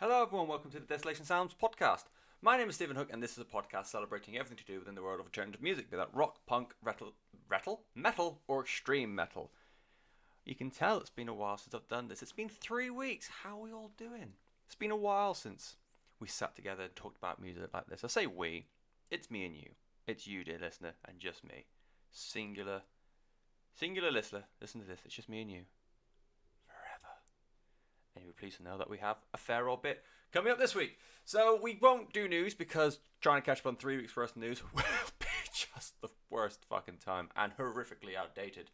Hello, everyone. Welcome to the Desolation Sounds podcast. My name is Stephen Hook, and this is a podcast celebrating everything to do within the world of alternative music, be that rock, punk, rattle, rattle, metal, or extreme metal. You can tell it's been a while since I've done this. It's been three weeks. How are we all doing? It's been a while since we sat together and talked about music like this. I say we. It's me and you. It's you, dear listener, and just me. Singular. Singular listener. Listen to this. It's just me and you. And you'll be pleased to know that we have a fair old bit coming up this week. So we won't do news because trying to catch up on three weeks worth of news will be just the worst fucking time and horrifically outdated.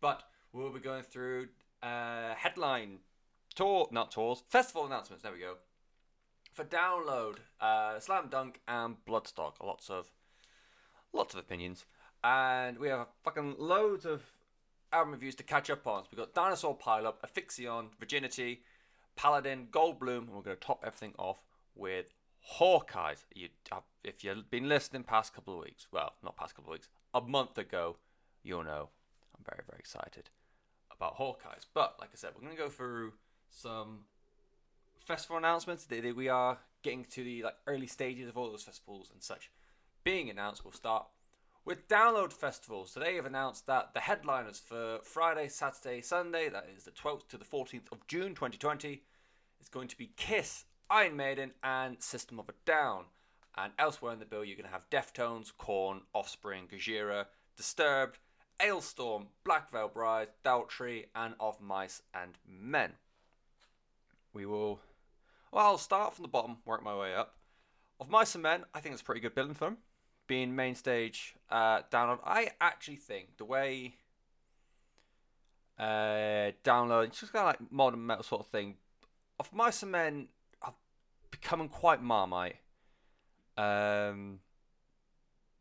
But we'll be going through uh, headline tour, not tours, festival announcements. There we go. For download, uh, Slam Dunk and Bloodstock. Lots of, lots of opinions, and we have fucking loads of album reviews to catch up on. So we've got Dinosaur Pile Up, Afixion, Virginity, Paladin, Goldblum, and we're going to top everything off with Hawkeyes. You, if you've been listening past couple of weeks, well, not past couple of weeks, a month ago, you'll know I'm very, very excited about Hawkeyes. But like I said, we're going to go through some festival announcements. We are getting to the like early stages of all those festivals and such being announced. We'll start with download festivals. Today, have announced that the headliners for Friday, Saturday, Sunday, that is the 12th to the 14th of June 2020, is going to be Kiss, Iron Maiden, and System of a Down. And elsewhere in the bill, you're going to have Deftones, Korn, Offspring, Gojira, Disturbed, Alestorm, Black Veil Bride, Daughtry, and Of Mice and Men. We will. Well, I'll start from the bottom, work my way up. Of Mice and Men, I think it's a pretty good billing for them being main stage uh, download. I actually think the way uh, download, it's just kind of like modern metal sort of thing. Of Mice and Men, have becoming quite marmite. Um,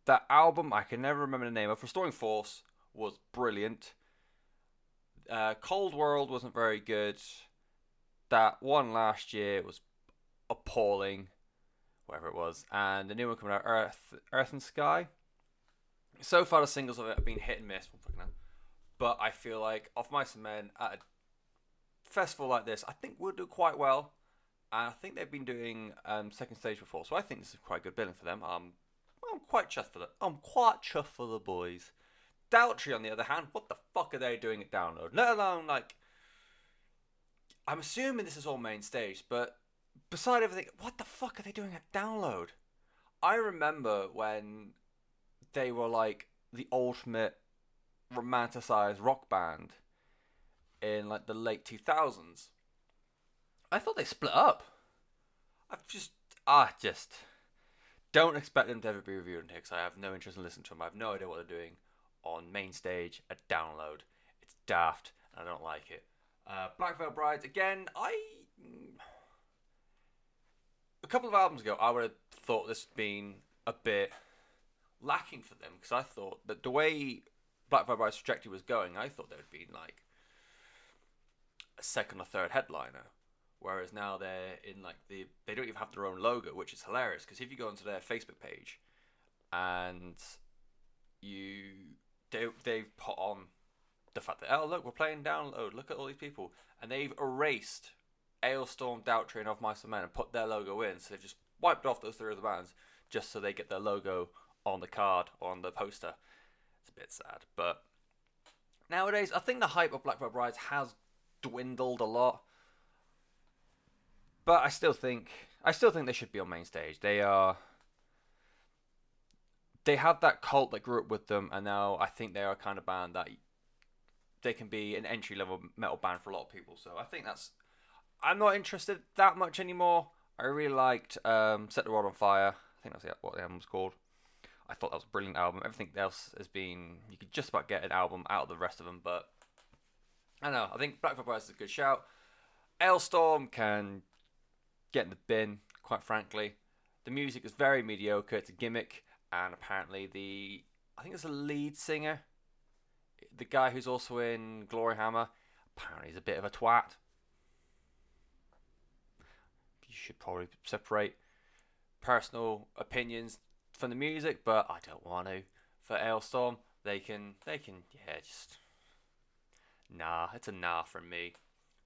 that album, I can never remember the name of. Restoring Force was brilliant. Uh, Cold World wasn't very good. That one last year was appalling whatever it was, and the new one coming out, Earth, Earth and Sky. So far, the singles of it have been hit and miss, but I feel like Off Mice and Men at a festival like this, I think will do quite well. And I think they've been doing um, second stage before, so I think this is quite good billing for them. Um, I'm quite chuffed for that. I'm quite chuffed for the boys. Daughtry, on the other hand, what the fuck are they doing at download? Let alone like, I'm assuming this is all main stage, but beside everything, what the fuck are they doing at download? I remember when they were like the ultimate romanticized rock band in like the late 2000s. I thought they split up. I've just, ah, just don't expect them to ever be reviewed here because I have no interest in listening to them. I have no idea what they're doing on main stage at download. It's daft and I don't like it. Uh, Black Veil Brides again. I a couple of albums ago, I would have thought this had been a bit lacking for them because I thought that the way Black Veil Bride's trajectory was going, I thought they would be like a second or third headliner. Whereas now they're in like the they don't even have their own logo, which is hilarious because if you go onto their Facebook page and you they they've put on the fact that oh look we're playing download look at all these people and they've erased Alestorm, Daughtry, and Of Mice and Men and put their logo in. So they've just wiped off those three other bands just so they get their logo on the card or on the poster. It's a bit sad, but nowadays I think the hype of Black Veil Brides has dwindled a lot. But I still think I still think they should be on main stage. They are they have that cult that grew up with them, and now I think they are a kind of band that they can be an entry level metal band for a lot of people. So I think that's I'm not interested that much anymore. I really liked um, Set the World on Fire. I think that's what the album's called. I thought that was a brilliant album. Everything else has been you could just about get an album out of the rest of them, but I don't know. I think Black Veil is a good shout. Alestorm can get in the bin, quite frankly. The music is very mediocre. It's a gimmick, and apparently the I think it's the lead singer, the guy who's also in Gloryhammer. Apparently, he's a bit of a twat you should probably separate personal opinions from the music, but I don't want to. For Alestorm, they can, they can, yeah, just nah. It's a nah from me.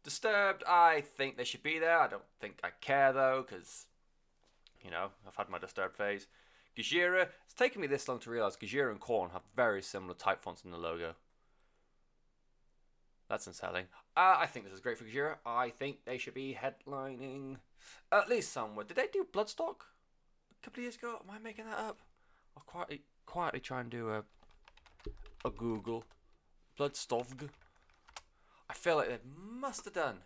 Disturbed, I think they should be there. I don't think I care though, because, you know, I've had my Disturbed phase. Gojira, it's taken me this long to realize Gojira and Korn have very similar type fonts in the logo. That's unsettling. Uh, I think this is great for Gojira. I think they should be headlining at least somewhere. Did they do Bloodstock a couple of years ago? Am I making that up? I'll quietly, quietly try and do a a Google. Bloodstock. I feel like they must have done.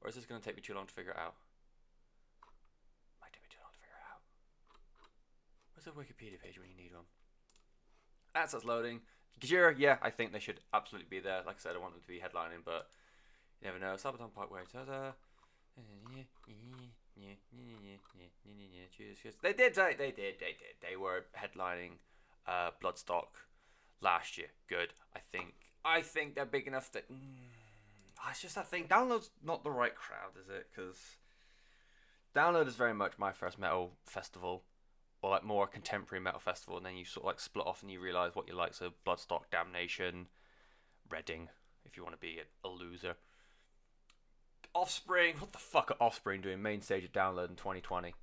Or is this going to take me too long to figure it out? Might take me too long to figure out. Where's the Wikipedia page when you need one? That's us loading. Gojira, yeah, I think they should absolutely be there. Like I said, I want them to be headlining, but you never know. Sabaton Parkway, ta-da. Cheers. They did, they, they did, they did. They were headlining uh, Bloodstock last year. Good. I think I think they're big enough that. Mm, it's just that thing. Download's not the right crowd, is it? Because Download is very much my first metal festival, or like more a contemporary metal festival, and then you sort of like split off and you realize what you like. So Bloodstock, Damnation, Reading, if you want to be a, loser. Offspring, what the fuck are Offspring doing main stage of Download in 2020?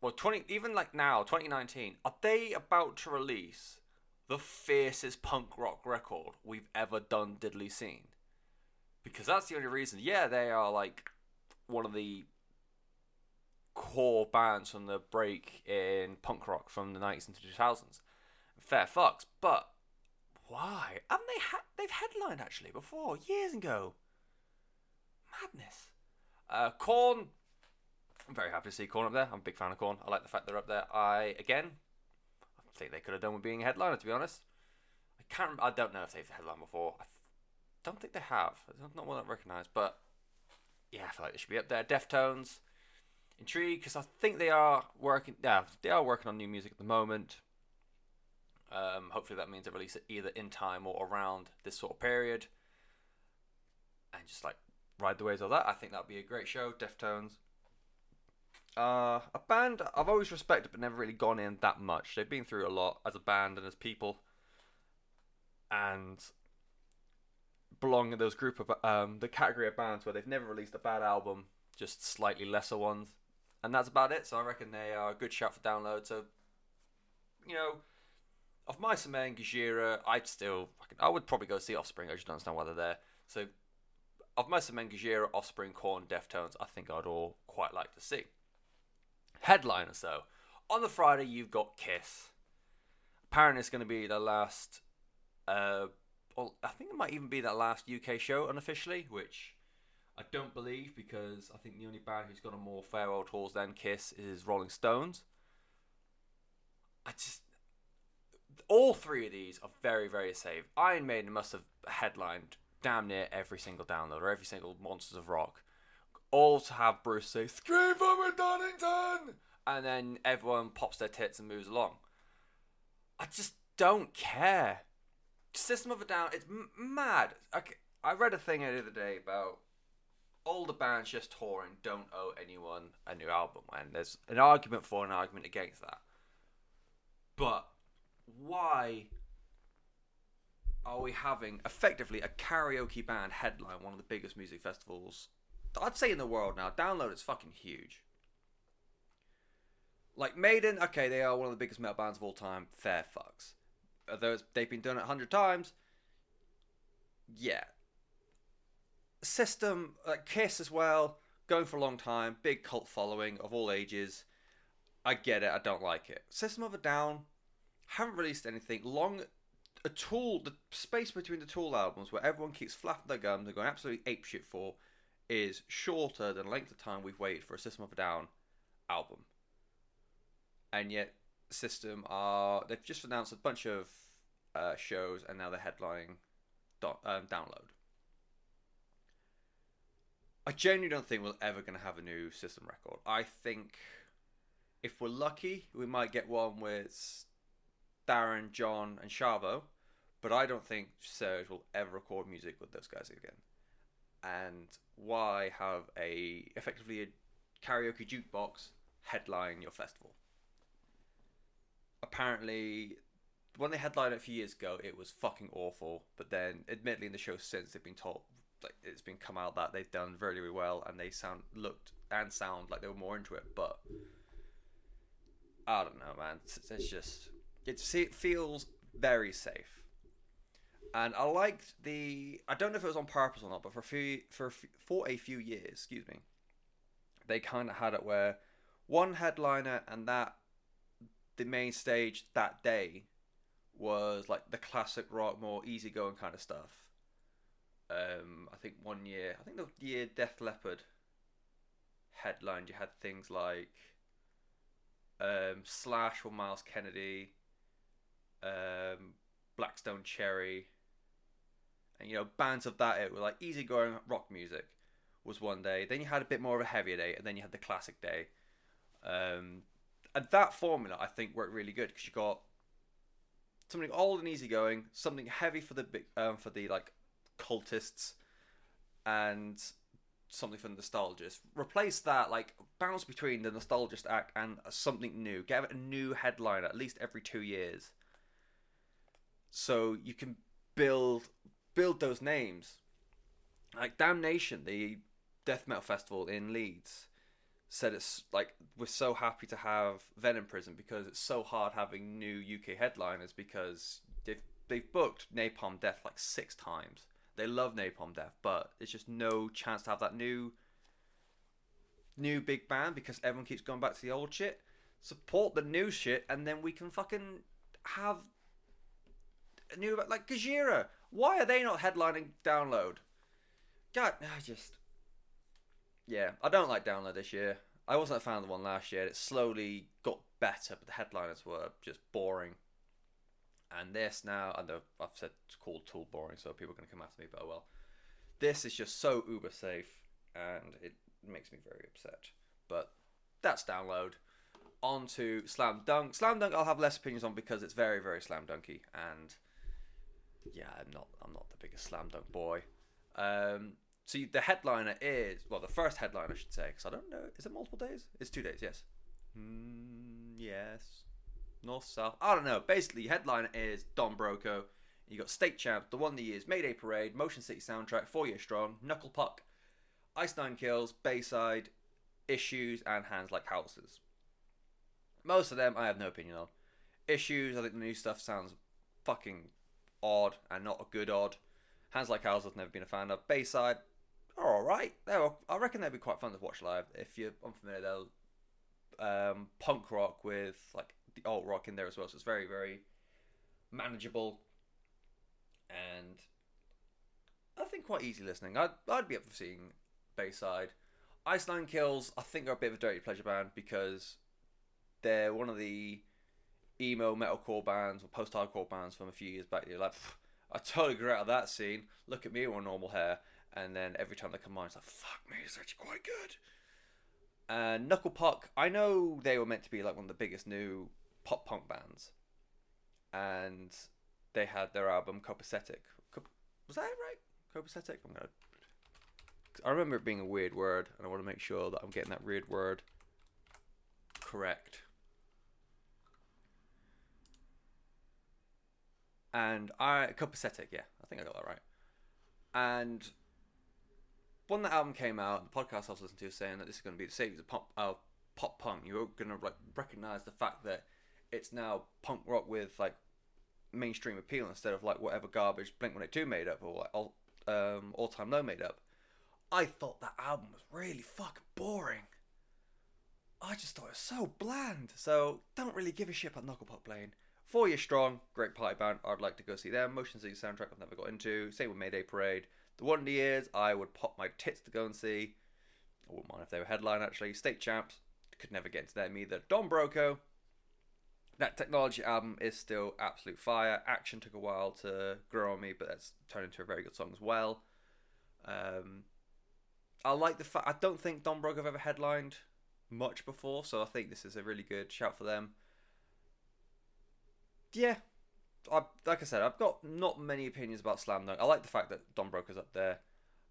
Well, 20 even like now, 2019, are they about to release the fiercest punk rock record we've ever done diddly seen. Because that's the only reason. Yeah, they are like one of the core bands from the break in punk rock from the 90s into 2000s. Fair fucks, but why? Haven't they ha- they've headlined actually before years ago? Madness. Uh, Korn. I'm very happy to see Korn up there. I'm a big fan of Korn. I like the fact they're up there. I again I think they could have done with being a headliner. To be honest, I can't. I don't know if they've headlined before. I don't think they have. It's not one I recognise, but yeah, I feel like they should be up there. Deftones, intrigued because I think they are working. Yeah, they are working on new music at the moment. Um, hopefully that means they release it either in time or around this sort of period, and just like ride the waves of that. I think that'd be a great show. Deftones. Uh, a band I've always respected but never really gone in that much. They've been through a lot as a band and as people, and belong in those group of um, the category of bands where they've never released a bad album, just slightly lesser ones, and that's about it. So I reckon they are a good shout for download. So, you know, of Mice and Men, Gojira, I'd still, I would probably go see Offspring. I just don't understand why they're there. So, of Mice and Men, Gojira, Offspring, Korn, Deftones, I think I'd all quite like to see. Headliners, though. On the Friday, you've got Kiss. Apparently, it's going to be the last. Uh, well, I think it might even be that last UK show unofficially, which I don't believe because I think the only band who's got on more farewell tours than Kiss is Rolling Stones. I just. All three of these are very, very safe. Iron Maiden must have headlined damn near every single download or every single Monsters of Rock all to have Bruce say "Scream for Donington," and then everyone pops their tits and moves along. I just don't care. System of a Down, it's m- mad. Okay, I read a thing the other day about all the bands just touring don't owe anyone a new album, and there's an argument for an argument against that. But why are we having effectively a karaoke band headline one of the biggest music festivals I'd say in the world now, download is fucking huge. Like Maiden, okay, they are one of the biggest metal bands of all time. Fair fucks. Although they've been done a hundred times. Yeah. System, like Kiss as well, going for a long time, big cult following of all ages. I get it. I don't like it. System of a Down haven't released anything long. A Tool, the space between the Tool albums, where everyone keeps flapping their gums and going absolutely apeshit for, is shorter than the length of time we've waited for a System of a Down album. And yet, System are they've just announced a bunch of uh, shows, and now they're headlining do- um, download. I genuinely don't think we're ever going to have a new System record. I think if we're lucky, we might get one with Daron, John, and Shavo, but I don't think Serj will ever record music with those guys again and why have a effectively a karaoke jukebox headline your festival? Apparently, when they headlined it a few years ago, it was fucking awful. But then, admittedly, in the show since, they've been told like it's been come out that they've done very really well and they sound looked and sound like they were more into it, but I don't know, man. It's, it's just it feels very safe, and I liked the. I don't know if it was on purpose or not, but for a few for a few, for a few years, excuse me, they kind of had it where one headliner and that the main stage that day was like the classic rock, more easygoing kind of stuff. Um, I think one year, I think the year Def Leppard headlined, you had things like um, Slash or Myles Kennedy, um, Black Stone Cherry, and you know bands of that it were like easygoing rock music was one day. Then you had a bit more of a heavier day, and then you had the classic day. Um, and that formula, I think, worked really good because you got something old and easygoing, something heavy for the um, for the like cultists, and something for nostalgists. Replace that, like bounce between the nostalgist act and something new. Give it a new headline at least every two years, so you can build build those names. Like Damnation, the death metal festival in Leeds said it's like we're so happy to have Venom Prison because it's so hard having new UK headliners because they've they've booked Napalm Death like six times. They love Napalm Death, but there's just no chance to have that new new big band because everyone keeps going back to the old shit. Support the new shit, and then we can fucking have a new like Gojira. Why are they not headlining Download? God, I just yeah, I don't like Download this year. I wasn't a fan of the one last year. It slowly got better, but the headliners were just boring. And this now, know I've said it's called Tool boring, so people are going to come after me, but oh well. This is just so uber safe, and it makes me very upset. But that's Download. On to Slam Dunk. Slam Dunk, I'll have less opinions on because it's very, very slam dunky, and yeah, I'm not, I'm not the biggest Slam Dunk boy. Um, so the headliner is well, the first headline I should say, because I don't know. Is it multiple days? It's two days. Yes. Mm, yes. North South. I don't know. Basically, headliner is Don Broco. You got State Champ, the Wonder Years, Mayday Parade, Motion City soundtrack, Four Year Strong, Knuckle Puck, Ice Nine Kills, Bayside, Issues, and Hands Like Houses. Most of them I have no opinion on. Issues, I think the new stuff sounds fucking odd and not a good odd. Hands Like Houses, I've never been a fan of. Bayside, are all right. They're, I reckon they'd be quite fun to watch live. If you're unfamiliar, they'll um, punk rock with like the alt rock in there as well. So it's very, very manageable and I think quite easy listening. I'd, I'd be up for seeing Bayside. Ice Nine Kills, I think, are a bit of a dirty pleasure band because they're one of the emo metalcore bands or post hardcore bands from a few years back. You're like, I totally grew out of that scene. Look at me with normal hair and then every time they come on, it's like, fuck me, it's actually quite good. And Knuckle Puck, I know they were meant to be like one of the biggest new pop punk bands, and they had their album Copacetic. Was that right? Copacetic. I'm gonna. I remember it being a weird word, and I want to make sure that I'm getting that weird word correct. And I copacetic, yeah, I think I got that right. And when the album came out, the podcast I was listening to was saying that this is going to be the same as pop, uh, pop punk. You're going to like recognize the fact that it's now punk rock with like mainstream appeal instead of like whatever garbage Blink One Eight Two made up or like all um, All Time Low made up. I thought that album was really fucking boring. I just thought it was so bland. So don't really give a shit about Knuckle Puck playing. Four Year Strong, great party band. I'd like to go see them. Motion City soundtrack I've never got into. Same with Mayday Parade. The Wonder Years, I would pop my tits to go and see. I wouldn't mind if they were headline actually. State Champs, could never get into them either. Don Broco, that technology album is still absolute fire. Action took a while to grow on me, but that's turned into a very good song as well. Um, I like the fact I don't think Don Broco have ever headlined much before, so I think this is a really good shout for them. Yeah, I, like I said, I've got not many opinions about Slam Dunk. I like the fact that Don Broco's up there.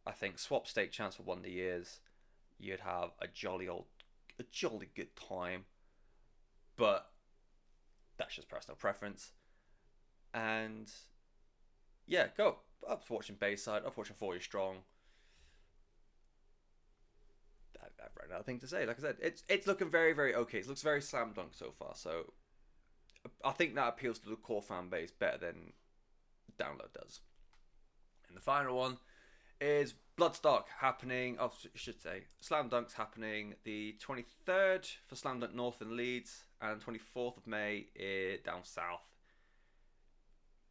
I think swap State Champs for one of the years, you'd have a jolly old, a jolly good time. But that's just personal preference. And yeah, go. I was watching Bayside. I was watching Four Year Strong. I've run out of things to say. Like I said, it's it's looking very very okay. It looks very slam dunk so far. So I think that appeals to the core fan base better than Download does. And the final one is Bloodstock happening. Oh, I should say Slam Dunk's happening the 23rd for Slam Dunk North in Leeds and 24th of May down south.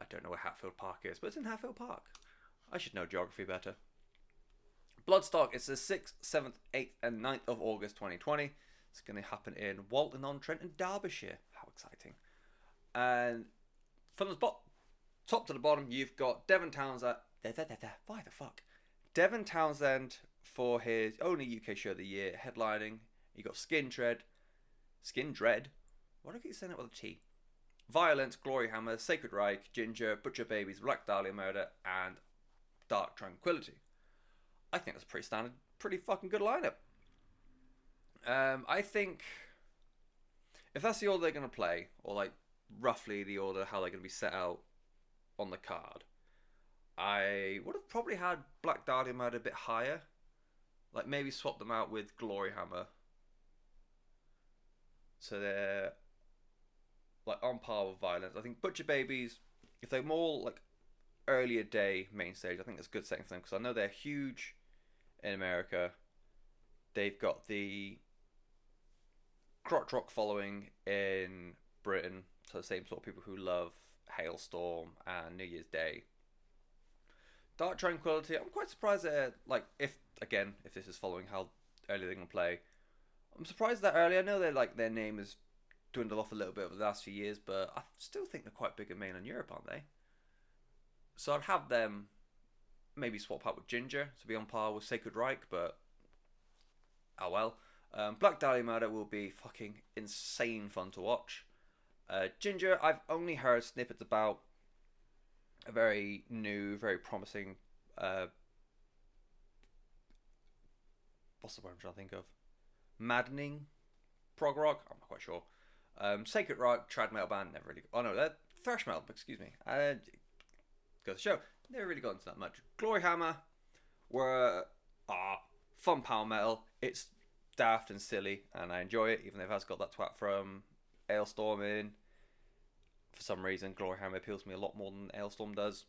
I don't know where Hatfield Park is, but it's in Hatfield Park. I should know geography better. Bloodstock is the 6th, 7th, 8th, and 9th of August 2020. It's going to happen in Walton on Trent and Derbyshire. How exciting! And from the top to the bottom, you've got Devin Townsend. Why the fuck? Devin Townsend for his only UK show of the year, headlining. You got Skin Dread, Skin Dread. Why do I keep saying it with a T? Violence, Gloryhammer, Sacred Reich, Jinjer, Butcher Babies, Black Dahlia Murder, and Dark Tranquillity. I think that's a pretty standard, pretty fucking good lineup. Um, I think if that's the order they're going to play, or like roughly the order how they're going to be set out on the card, I would have probably had Black Dahlia Murder a bit higher. Like maybe swap them out with Gloryhammer. So they're like on par with Violence. I think Butcher Babies, if they're more like earlier day main stage, I think that's a good setting for them because I know they're huge in America. They've got the crotch rock following in Britain, so the same sort of people who love Halestorm and New Year's Day. Dark Tranquillity, I'm quite surprised that like if again if this is following how early they're gonna play. I'm surprised that early. I know they're like their name has dwindled off a little bit over the last few years, but I still think they're quite big in mainland Europe, aren't they? So I'd have them maybe swap out with Jinjer to be on par with Sacred Reich, but oh well. Um, Black Dahlia Murder will be fucking insane fun to watch. Uh, Jinjer, I've only heard snippets about a very new, very promising. Uh, what's the word I'm trying to think of? Maddening prog rock. I'm not quite sure. Um, Sacred Reich, trad metal band. Never really. Oh no, that thrash metal. Excuse me. Uh, go to the show. Never really got into that much. Gloryhammer were ah fun power metal. It's daft and silly, and I enjoy it, even though it has got that twat from Alestorm in. For some reason, Gloryhammer appeals to me a lot more than Alestorm does.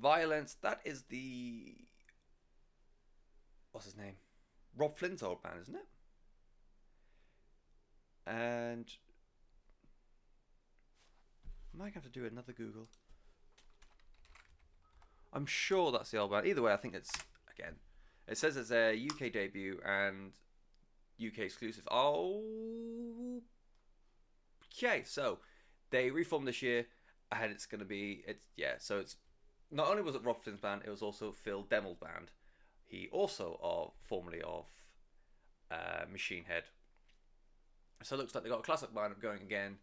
Violence, that is the. What's his name? Robb Flynn's old band, isn't it? And. I might have to do another Google. I'm sure that's the old band. Either way, I think it's. Again, it says it's a UK debut and UK exclusive. Oh. Okay, so they reformed this year, and it's going to be it's yeah. So it's not only was it Robb Flynn's band, it was also Phil Demmel's band. He also of formerly of uh, Machine Head. So it looks like they got a classic lineup going again.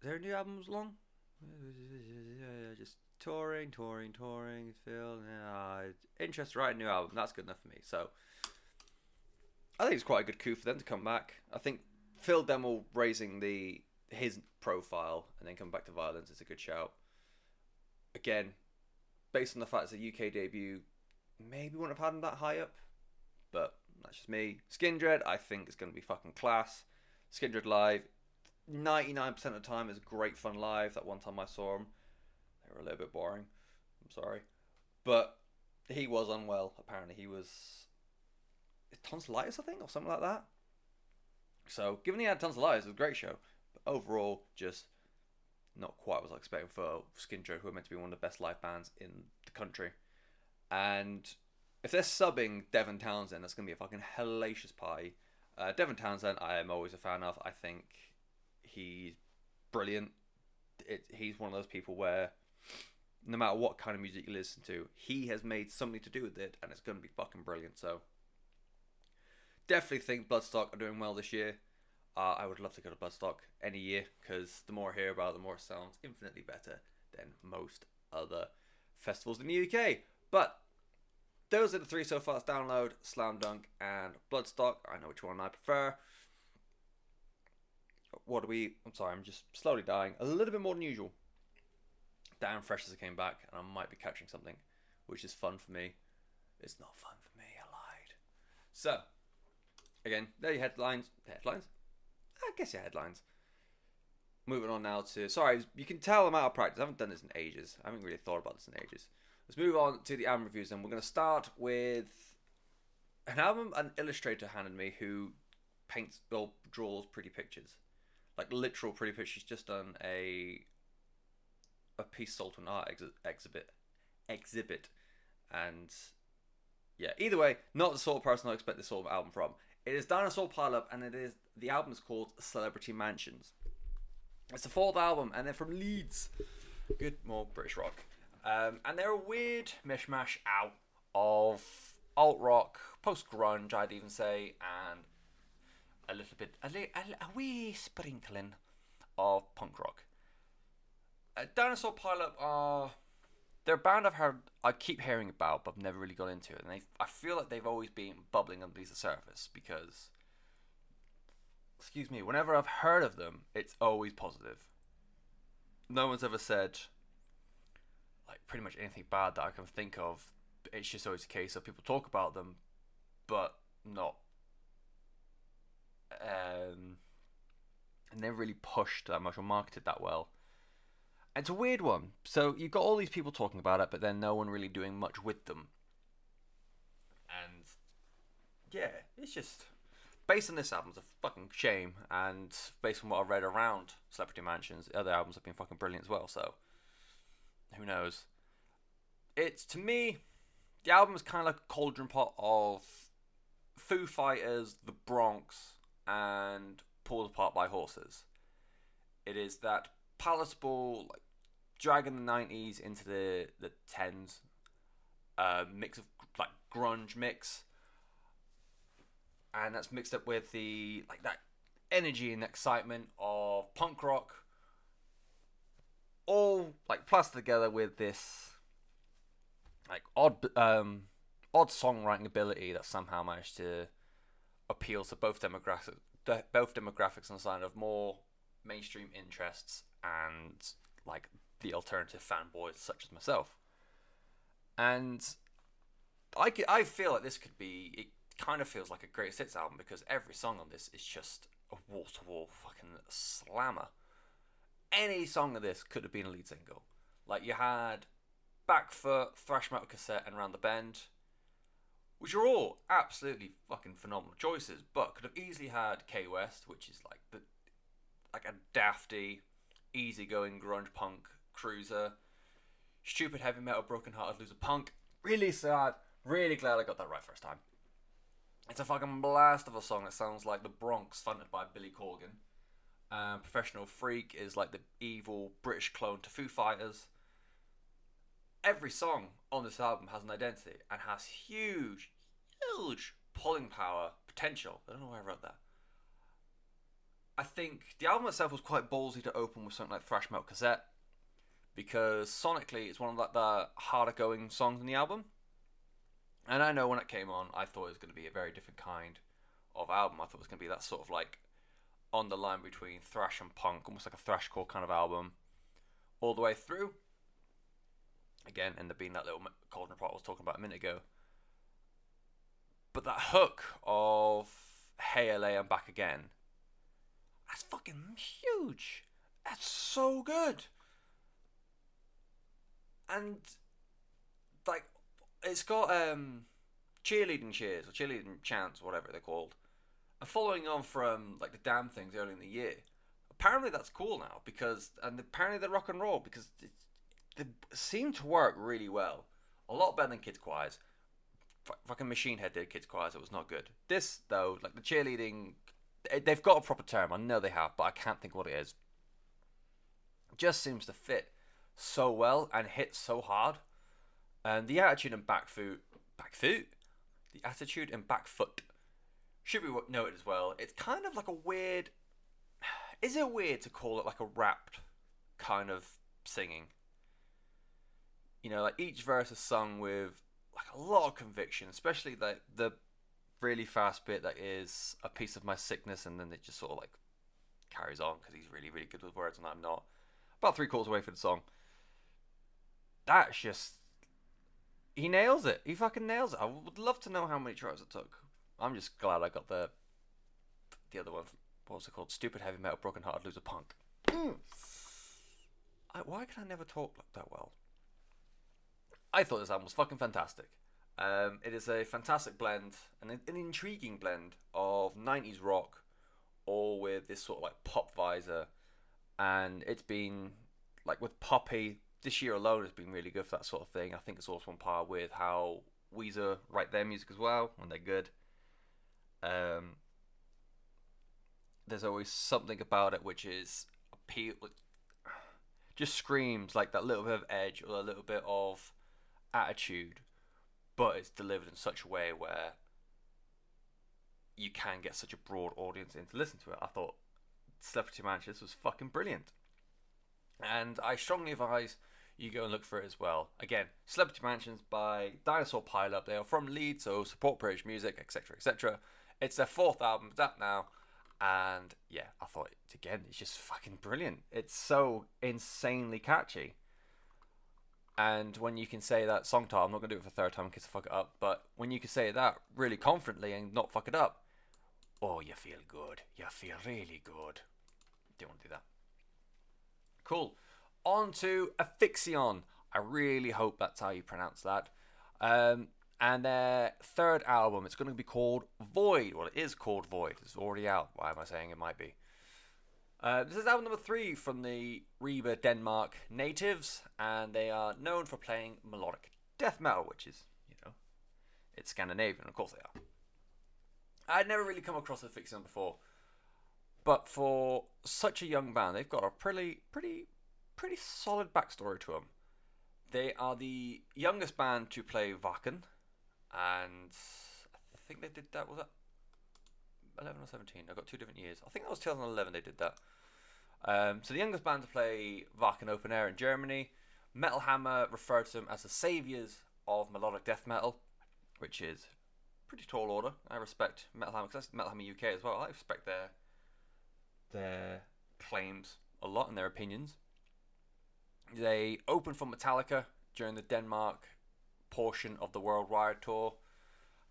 Their new albums long? Just touring, touring, touring. Phil, uh, interest writing new album. That's good enough for me. So I think it's quite a good coup for them to come back. I think Phil Demmel raising the his profile and then come back to violence is a good shout. Again, based on the fact it's a UK debut, maybe wouldn't have had him that high up, but that's just me. Skindred, I think is going to be fucking class. Skindred live, 99% of the time is great fun live. That one time I saw him, they were a little bit boring. I'm sorry, but he was unwell. Apparently, he was tonsillitis, I think, or something like that. So, given he had tonsillitis, it was a great show. Overall, just not quite what I was expecting for Skindred, who are meant to be one of the best live bands in the country. And if they're subbing Devin Townsend, that's going to be a fucking hellacious party. Uh, Devin Townsend, I am always a fan of. I think he's brilliant. It, he's one of those people where no matter what kind of music you listen to, he has made something to do with it, and it's going to be fucking brilliant. So, definitely think Bloodstock are doing well this year. Uh, I would love to go to Bloodstock any year because the more I hear about it, the more it sounds infinitely better than most other festivals in the UK. But those are the three so far. Download, Slam Dunk, and Bloodstock. I know which one I prefer. What do we? I'm sorry, I'm just slowly dying. A little bit more than usual. Damn fresh as I came back, and I might be catching something, which is fun for me. It's not fun for me. I lied. So, again, there are your headlines. Headlines? I guess your headlines. Moving on now to. Sorry, you can tell I'm out of practice. I haven't done this in ages. I haven't really thought about this in ages. Let's move on to the album reviews, and we're going to start with an album an illustrator handed me who paints or draws pretty pictures, like literal pretty pictures. She's just done a a piece sold to an art ex- exhibit, exhibit, and yeah. Either way, not the sort of person I expect this sort of album from. It is Dinosaur Pileup, and it is the album is called Celebrity Mansions. It's the fourth album, and they're from Leeds. Good, more British rock. Um, and they're a weird mishmash out of alt rock, post grunge, I'd even say, and a little bit, a, li- a, a wee sprinkling of punk rock. Uh, Dinosaur Pileup are they're a band I've heard, I keep hearing about, but I've never really got into it, and they, I feel like they've always been bubbling underneath the surface because, excuse me, whenever I've heard of them, it's always positive. No one's ever said like pretty much anything bad that I can think of. It's just always a case of people talk about them, but not. Um, and never really pushed that much or marketed that well. It's a weird one. So you've got all these people talking about it, but then no one really doing much with them. And yeah, it's just based on this album, it's a fucking shame. And based on what I've read around Celebrity Mansions, the other albums have been fucking brilliant as well. So who knows? It's to me, the album is kind of like a cauldron pot of Foo Fighters, The Bronx, and Pulled Apart by Horses. It is that palatable, like dragging the nineties into the the tens, uh, mix of like grunge mix, and that's mixed up with the like that energy and excitement of punk rock. All like plastered together with this like odd um odd songwriting ability that somehow managed to appeal to both demographics both demographics on the side of more mainstream interests and like the alternative fanboys such as myself. And I, I feel like this could be it kind of feels like a great hits album because every song on this is just a wall-to-wall fucking slammer any song of this could have been a lead single. Like you had Back Backfoot, Thrash Metal Cassette, and Round the Bend, which are all absolutely fucking phenomenal choices, but could have easily had K West, which is like the like a dafty, easygoing grunge punk cruiser. Stupid heavy metal, broken hearted loser punk. Really sad. Really glad I got that right first time. It's a fucking blast of a song. It sounds like the Bronx, funded by Billy Corgan. Um, Professional Freak is like the evil British clone to Foo Fighters. Every song on this album has an identity and has huge, huge pulling power potential. I don't know why I wrote that. I think the album itself was quite ballsy to open with something like Thrash Metal Cassette because sonically it's one of like the harder going songs in the album. And I know when it came on, I thought it was going to be a very different kind of album. I thought it was going to be that sort of like on the line between thrash and punk, almost like a thrashcore kind of album, all the way through. Again, ended up being that little cauldron pot I was talking about a minute ago. But that hook of Hey LA, I'm back again. That's fucking huge. That's so good. And like it's got um cheerleading cheers or cheerleading chants, whatever they're called. And following on from like the damn things early in the year, apparently that's cool now because and apparently they're rock and roll because they seem to work really well. A lot better than Kids Choirs. F- fucking Machine Head did Kids Choirs. It was not good. This though, like the cheerleading, they've got a proper term. I know they have, but I can't think what it is. It just seems to fit so well and hit so hard. And the attitude and back foot, back foot, the attitude and back foot should be noted as well. It's kind of like a weird. Is it weird to call it like a rapped kind of singing? You know, like each verse is sung with like a lot of conviction, especially like the really fast bit that is a piece of my sickness, and then it just sort of like carries on because he's really, really good with words, and I'm not. About three quarters away from the song. That's just. He nails it. He fucking nails it. I would love to know how many tries it took. I'm just glad I got the the other one. What was it called? Stupid heavy metal, broken hearted loser punk. Mm. I, why can I never talk like that well? I thought this album was fucking fantastic. Um, it is a fantastic blend, an, an intriguing blend of 90s rock, all with this sort of like pop visor. And it's been like with Poppy, this year alone has been really good for that sort of thing. I think it's also on par with how Weezer write their music as well when they're good. Um, there's always something about it which is appeal, just screams like that little bit of edge or a little bit of attitude, but it's delivered in such a way where you can get such a broad audience in to listen to it. I thought Celebrity Mansions was fucking brilliant. And I strongly advise you go and look for it as well. Again, Celebrity Mansions by Dinosaur Pileup. They are from Leeds, so support British music, etc., etc. It's their fourth album, out now. And yeah, I thought, again, it's just fucking brilliant. It's so insanely catchy. And when you can say that song title, I'm not going to do it for the third time in case I fuck it up, but when you can say that really confidently and not fuck it up, oh, you feel good. You feel really good. Don't want to do that. Cool. On to Afixion. I really hope that's how you pronounce that. Um, and their third album, it's going to be called Void. Well, it is called Void. It's already out. Why am I saying it might be? Uh, this is album number three from the Reba Denmark natives, and they are known for playing melodic death metal, which is, you know, it's Scandinavian, of course they are. I'd never really come across Afixion before, but for such a young band, they've got a pretty, pretty, pretty solid backstory to them. They are the youngest band to play Wacken, and I think they did that. Was that 11 or 17. I got two different years. I think that was 2011 they did that. Um, so the youngest band to play Wacken Open Air in Germany. Metal Hammer referred to them as the saviors of melodic death metal, which is pretty tall order. I respect Metal Hammer because that's Metal Hammer UK as well. I respect their their claims a lot and their opinions. They opened for Metallica during the Denmark portion of the Worldwide tour.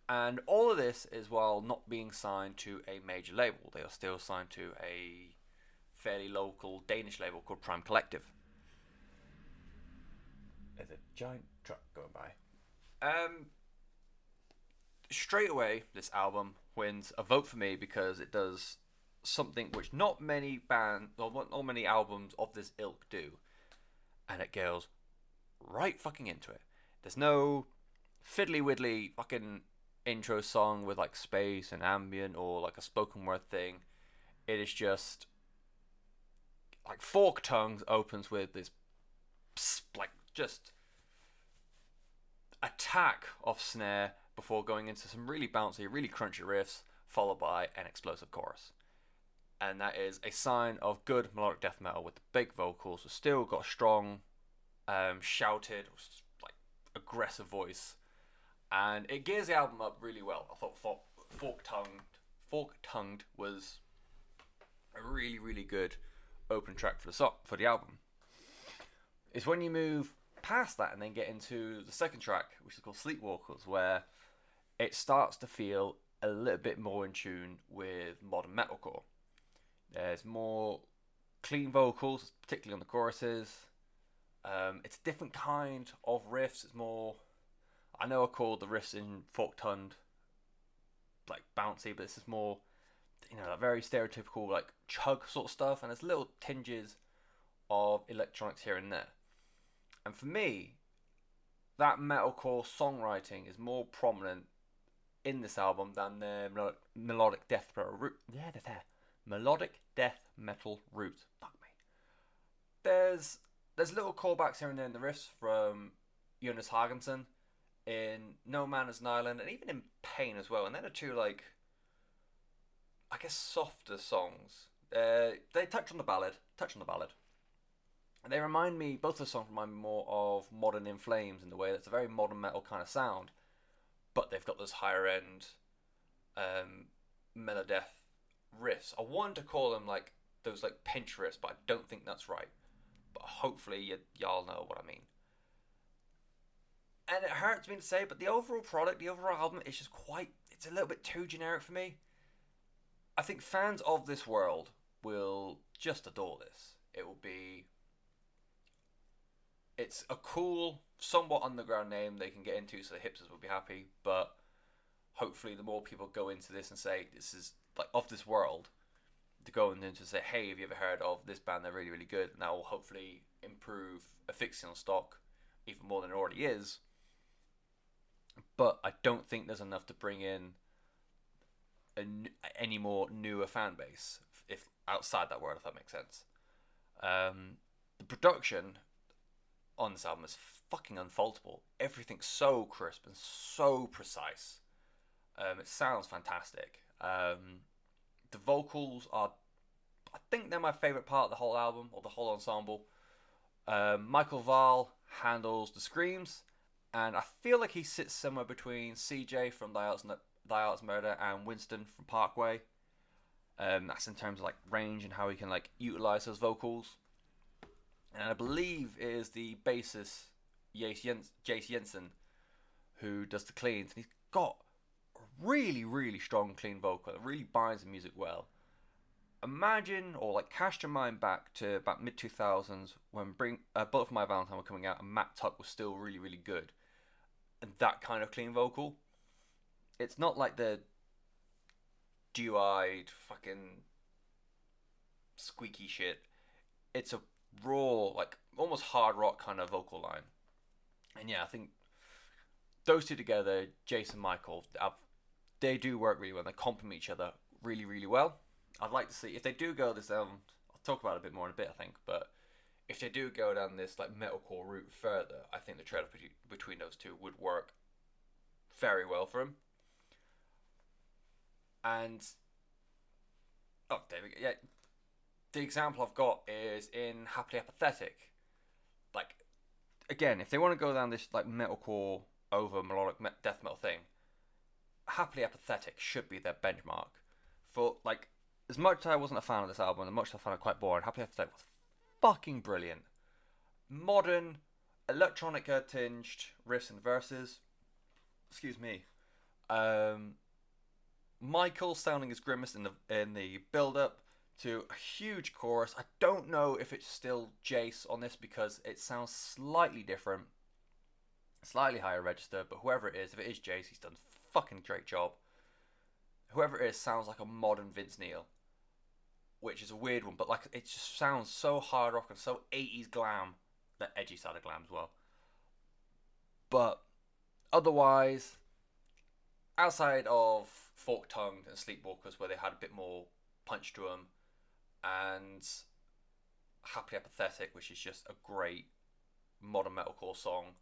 And all of this is while not being signed to a major label. They are still signed to a fairly local Danish label called Prime Collective. There's a giant truck going by. Um, straight away, this album wins a vote for me because it does something which not many bands or not many albums of this ilk do, and it goes right fucking into it. There's no fiddly widdly fucking intro song with like space and ambient or like a spoken word thing. It is just like fork Tongues opens with this like just attack of snare before going into some really bouncy, really crunchy riffs, followed by an explosive chorus. And that is a sign of good melodic death metal with the big vocals, but still got a strong, um, shouted, like aggressive voice and it gears the album up really well. I thought Fork Tongued, Fork Tongued was a really really good open track for the so- for the album. It's when you move past that and then get into the second track, which is called Sleepwalkers, where it starts to feel a little bit more in tune with modern metalcore. There's more clean vocals, particularly on the choruses. Um, it's a different kind of riffs. It's more I know I called the riffs in Forked Tongue like bouncy, but this is more, you know, like very stereotypical like chug sort of stuff, and there's little tinges of electronics here and there. And for me, that metalcore songwriting is more prominent in this album than the melodic death metal. Yeah, that's there. Melodic death metal root. Fuck me. There's there's little callbacks here and there in the riffs from Jonas Haagensen in No Man is an Island, and even in Pain as well. And then the two like, I guess, softer songs. Uh, they touch on the ballad, touch on the ballad. And they remind me, both the songs remind me more of Modern In Flames in the way that's a very modern metal kind of sound, but they've got those higher end um, melodeath riffs. I want to call them like those like pinch riffs, but I don't think that's right. But hopefully y- y'all know what I mean and it hurts me to say, but the overall product, the overall album, is just quite it's a little bit too generic for me. I think fans of this world will just adore this. It will be. It's a cool, somewhat underground name they can get into, so the hipsters will be happy. But hopefully, the more people go into this and say this is like of this world, to go and then to say, hey, have you ever heard of this band? They're really, really good. And that will hopefully improve Aphyxion stock even more than it already is. But I don't think there's enough to bring in any more newer fan base if outside that world, if that makes sense. Um, the production on this album is fucking unfaultable. Everything's so crisp and so precise. Um, it sounds fantastic. Um, the vocals are, I think they're my favorite part of the whole album or the whole ensemble. Um, Michael Vall handles the screams, and I feel like he sits somewhere between CJ from Thy Art's, Thy Art's Murder and Winston from Parkway. Um, that's in terms of like range and how he can like utilize those vocals. And I believe it is the bassist Jace Jensen who does the cleans. And he's got really, really strong, clean vocal. It really binds the music well. Imagine or like cast your mind back to about mid 2000s when Bring uh, Bullet My Valentine were coming out and Matt Tuck was still really, really good. And that kind of clean vocal. It's not like the dew eyed fucking squeaky shit. It's a raw, like almost hard rock kind of vocal line. And yeah, I think those two together, Jason Michael, I've they do work really well. They complement each other really, really well. I'd like to see if they do go this um I'll talk about it a bit more in a bit, I think, but if they do go down this like metalcore route further, I think the trade off between those two would work very well for him. And oh, David, yeah, the example I've got is in Happily Apathetic. Like, again, if they want to go down this like metalcore over melodic death metal thing, Happily Apathetic should be their benchmark. For like, as much as I wasn't a fan of this album, and much as I found it quite boring, Happily Apathetic was fucking brilliant. Modern, electronica tinged riffs and verses. Excuse me. Um, Michael sounding as grimace in the in the build up to a huge chorus. I don't know if it's still Jace on this because it sounds slightly different, slightly higher register. But whoever it is, if it is Jace, he's done fucking great job. Whoever it is sounds like a modern Vince Neil, which is a weird one, but like it just sounds so hard rock and so 80s glam, that edgy side of glam as well. But otherwise, outside of Fork Tongued and Sleepwalkers, where they had a bit more punch to them, and Happily Apathetic, which is just a great modern metalcore song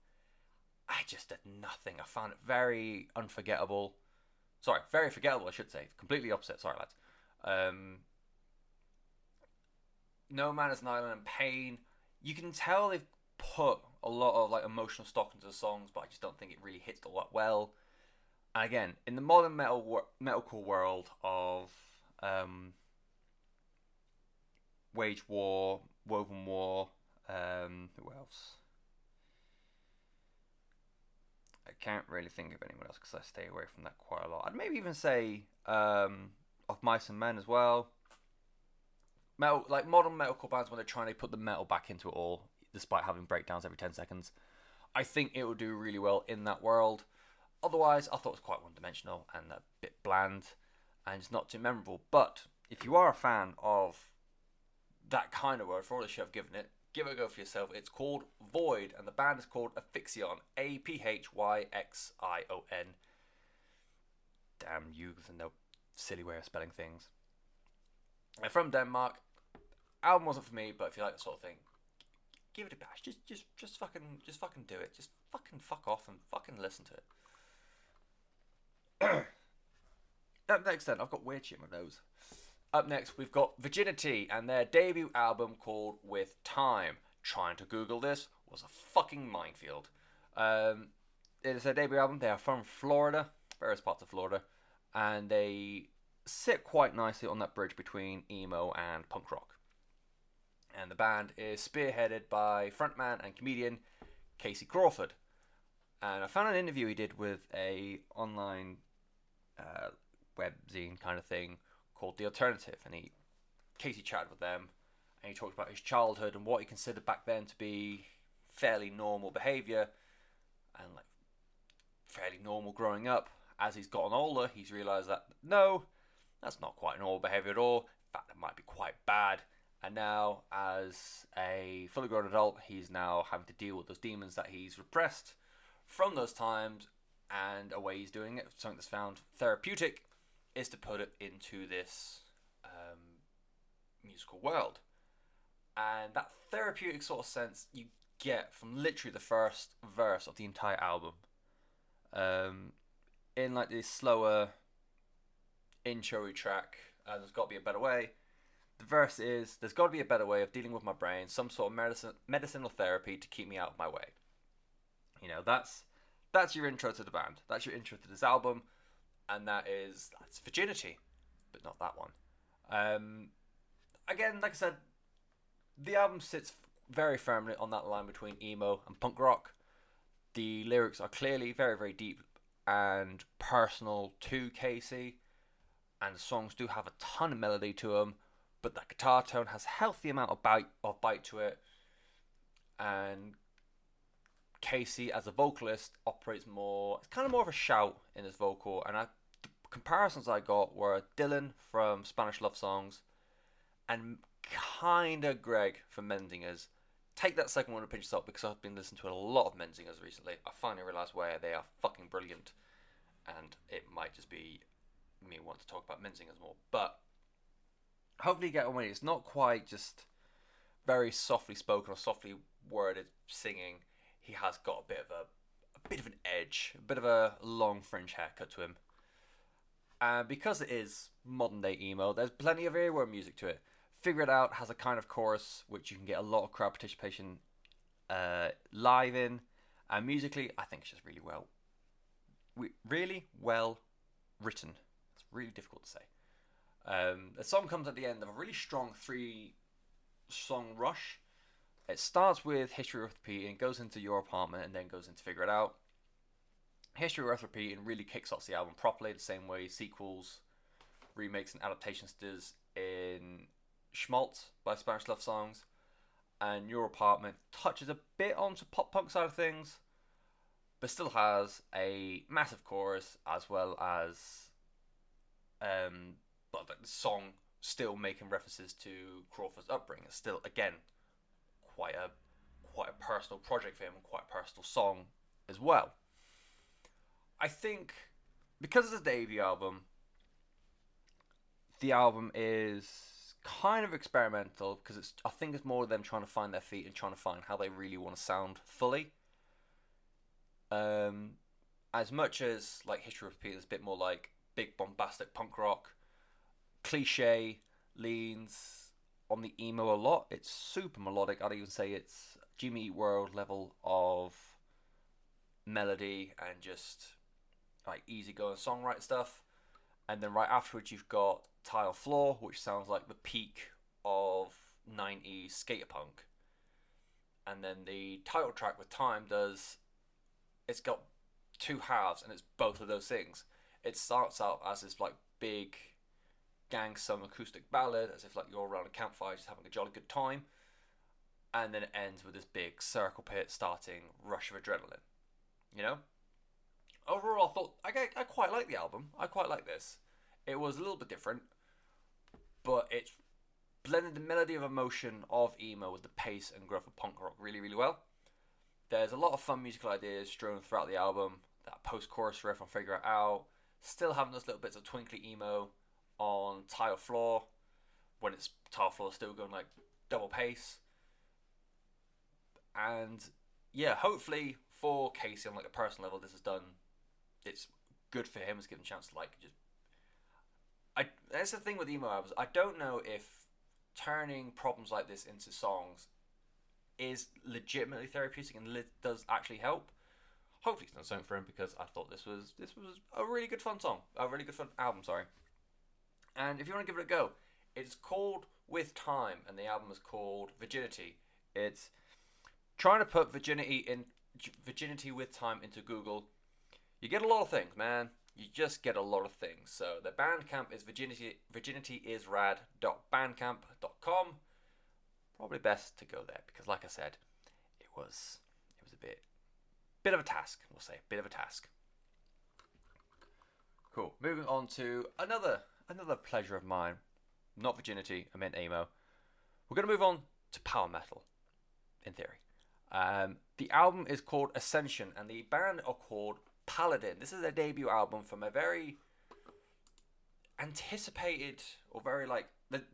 I just did nothing. I found it very unforgettable. Sorry, very forgettable, I should say. Completely opposite. Sorry, lads. Um, no Man is an Island and Pain. You can tell they've put a lot of like emotional stock into the songs, but I just don't think it really hits all that well. And again, in the modern metal metalcore world of um, Wage War, Woven War, um, who else? I can't really think of anyone else because I stay away from that quite a lot. I'd maybe even say um, of Mice and Men as well. Metal, like modern metalcore bands, when they're trying to put the metal back into it all, despite having breakdowns every ten seconds, I think it would do really well in that world. Otherwise, I thought it was quite one-dimensional and a bit bland, and it's not too memorable. But if you are a fan of that kind of world, for all the shit I've given it, give it a go for yourself. It's called Void, and the band is called Aphyxion. A P H Y X I O N. Damn youths and their silly way of spelling things. They're from Denmark. Album wasn't for me, but if you like that sort of thing, give it a bash. Just, just, just fucking, just fucking do it. Just fucking fuck off and fucking listen to it. Up next, then, I've got weird shit in my nose. Up next, we've got Virginity and their debut album called With Time. Trying to Google this was a fucking minefield. Um, it is their debut album. They are from Florida, various parts of Florida, and they sit quite nicely on that bridge between emo and punk rock. And the band is spearheaded by frontman and comedian Casey Crawford. And I found an interview he did with a online uh, webzine kind of thing called The Alternative, and he Casey chatted with them, and he talked about his childhood and what he considered back then to be fairly normal behavior, and like fairly normal growing up. As he's gotten older, he's realized that no, that's not quite normal behavior at all. In fact, it might be quite bad. And now, as a fully grown adult, he's now having to deal with those demons that he's repressed from those times. And a way he's doing it, something that's found therapeutic, is to put it into this um, musical world. And that therapeutic sort of sense you get from literally the first verse of the entire album. Um, in like this slower intro track, uh, there's got to be a better way. The verse is, "There's got to be a better way of dealing with my brain, some sort of medicine, medicinal therapy to keep me out of my way." You know, that's that's your intro to the band. That's your intro to this album, and that is that's virginity, but not that one. Um, again, like I said, the album sits very firmly on that line between emo and punk rock. The lyrics are clearly very, very deep and personal to Casey, and the songs do have a ton of melody to them, but that guitar tone has a healthy amount of bite of bite to it, and Casey as a vocalist operates more. It's kind of more of a shout in his vocal, and I, comparisons I got were Dylan from Spanish Love Songs, and kind of Greg from Menzingers. Take that second one a pinch of salt because I've been listening to a lot of Menzingers recently. I finally realised why they are fucking brilliant, and it might just be me wanting to talk about Menzingers more. But hopefully, you get away. It's not quite just very softly spoken or softly worded singing. He has got a bit of a, a bit of an edge, a bit of a long fringe haircut to him. And because it is modern day emo, there's plenty of earworm music to it. Figure It Out has a kind of chorus which you can get a lot of crowd participation uh, live in, and musically, I think it's just really well, really well written. It's really difficult to say. Um, the song comes at the end of a really strong three song rush. It starts with History Worth Repeating, goes into Your Apartment, and then goes into Figure It Out. History Worth Repeating really kicks off the album properly, the same way sequels, remakes, and adaptations does in Schmaltz by Spanish Love Songs, and Your Apartment touches a bit onto pop punk side of things, but still has a massive chorus as well as um, but the song still making references to Crawford's upbringing. It's still again quite a quite a personal project for him and quite a personal song as well. I think because it's a debut album, the album is kind of experimental because it's I think it's more of them trying to find their feet and trying to find how they really want to sound fully. Um, as much as like History Peter is a bit more like big bombastic punk rock, cliche leans on the emo a lot. It's super melodic. I'd even say it's Jimmy World level of melody and just like easygoing songwrite stuff. And then right afterwards, you've got Tile Floor, which sounds like the peak of 90s skater punk. And then the title track with Time does. It's got two halves, and it's both of those things. It starts out as this like big gang some acoustic ballad, as if like you're around a campfire just having a jolly good time. And then it ends with this big circle pit starting rush of adrenaline. You know? Overall, I thought I, I quite like the album. I quite like this. It was a little bit different, but it blended the melody of emotion of emo with the pace and growth of punk rock really, really well. There's a lot of fun musical ideas strewn throughout the album. That post-chorus riff on "Figure It Out," still having those little bits of twinkly emo on "Tile Floor," when it's tile floor still going like double pace. And yeah, hopefully for Casey on like a personal level, this is done. It's good for him. It's given a chance to like just I that's the thing with emo albums. I don't know if turning problems like this into songs is legitimately therapeutic and li- does actually help. Hopefully, it's done something for him because I thought this was this was a really good fun song, a really good fun album. Sorry. And if you want to give it a go, it's called With Time, and the album is called Virginity. It's trying to put virginity in virginity with time into Google. You get a lot of things, man. you just get a lot of things. So the Bandcamp is virginity virginityisrad.bandcamp.com. Probably best to go there because, like I said, it was it was a bit bit of a task. We'll say bit of a task. Cool. Moving on to another another pleasure of mine. Not virginity. I meant emo. We're gonna move on to power metal. In theory, um, the album is called Ascension, and the band are called Paladin. This is their debut album from a very anticipated or very like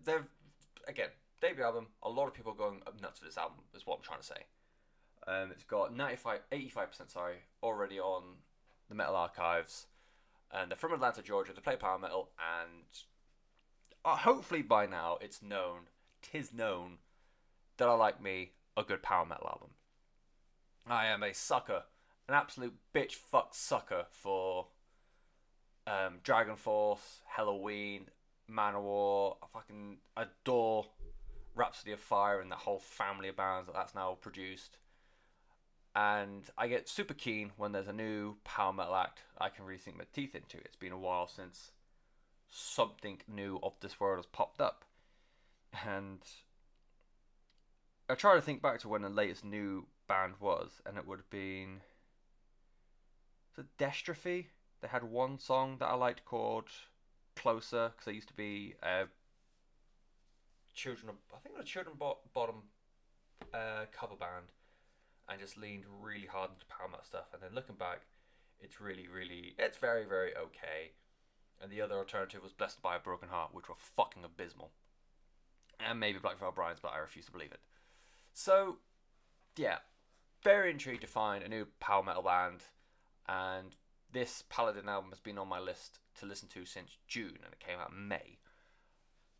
they're, again debut album. A lot of people going nuts for this album. Is what I'm trying to say. Um, it's got 95, 85% sorry already on the Metal Archives, and they're from Atlanta, Georgia. They play power metal, and uh, hopefully by now it's known, tis known, that I like me a good power metal album. I am a sucker, an absolute bitch fuck sucker for um, Dragon Force, Helloween, Manowar. I fucking adore Rhapsody of Fire and the whole family of bands that that's now produced. And I get super keen when there's a new power metal act I can really sink my teeth into. It's been a while since something new of this world has popped up. And I try to think back to when the latest new band was, and it would have been. Was it Dystrophy? They had one song that I liked called Closer, because they used to be a children of, I think it children bo- bottom uh, cover band, and just leaned really hard into power metal stuff. And then looking back, it's really, really, it's very, very okay. And the other alternative was Blessed by a Broken Heart, which were fucking abysmal. And maybe Black Veil Brides, but I refuse to believe it. So, yeah, very intrigued to find a new power metal band, and this Paladin album has been on my list to listen to since June, and it came out in May.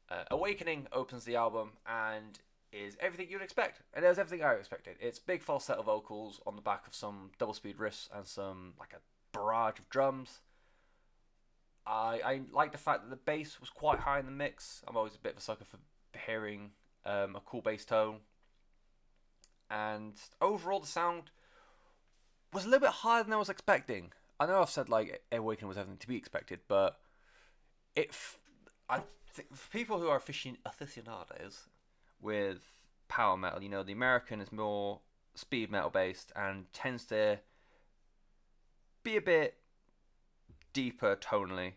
Uh, Awakening opens the album and is everything you'd expect. And it was everything I expected. It's big falsetto vocals on the back of some double speed riffs and some like a barrage of drums. I I like the fact that the bass was quite high in the mix. I'm always a bit of a sucker for hearing um, a cool bass tone and overall the sound was a little bit higher than I was expecting. I know I've said like Awakening was everything to be expected, but it, I think for people who are aficionados with power metal, you know, the American is more speed metal based and tends to be a bit deeper tonally.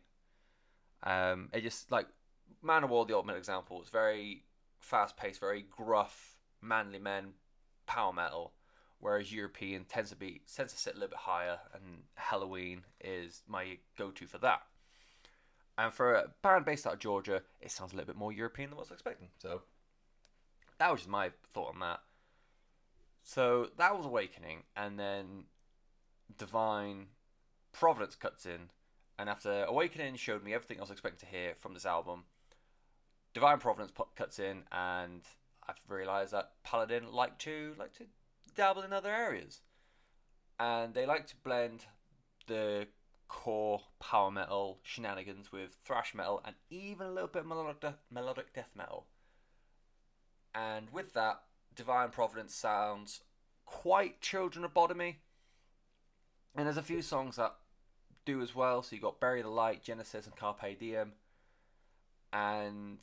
Um, it just like Manowar, the ultimate example, is very fast paced, very gruff, manly men power metal, whereas European tends to be tends to sit a little bit higher, and Helloween is my go-to for that. And for a band based out of Georgia, it sounds a little bit more European than what I was expecting. So that was just my thought on that. So that was Awakening, and then Divine Providence cuts in, and after Awakening showed me everything I was expecting to hear from this album, Divine Providence cuts in, and I've realised that Paladin like to like to dabble in other areas, and they like to blend the core power metal shenanigans with thrash metal and even a little bit of melodic death, melodic death metal. And with that, Divine Providence sounds quite Children of Bodomy. And there's a few songs that do as well. So you got Bury the Light, Genesis, and Carpe Diem. And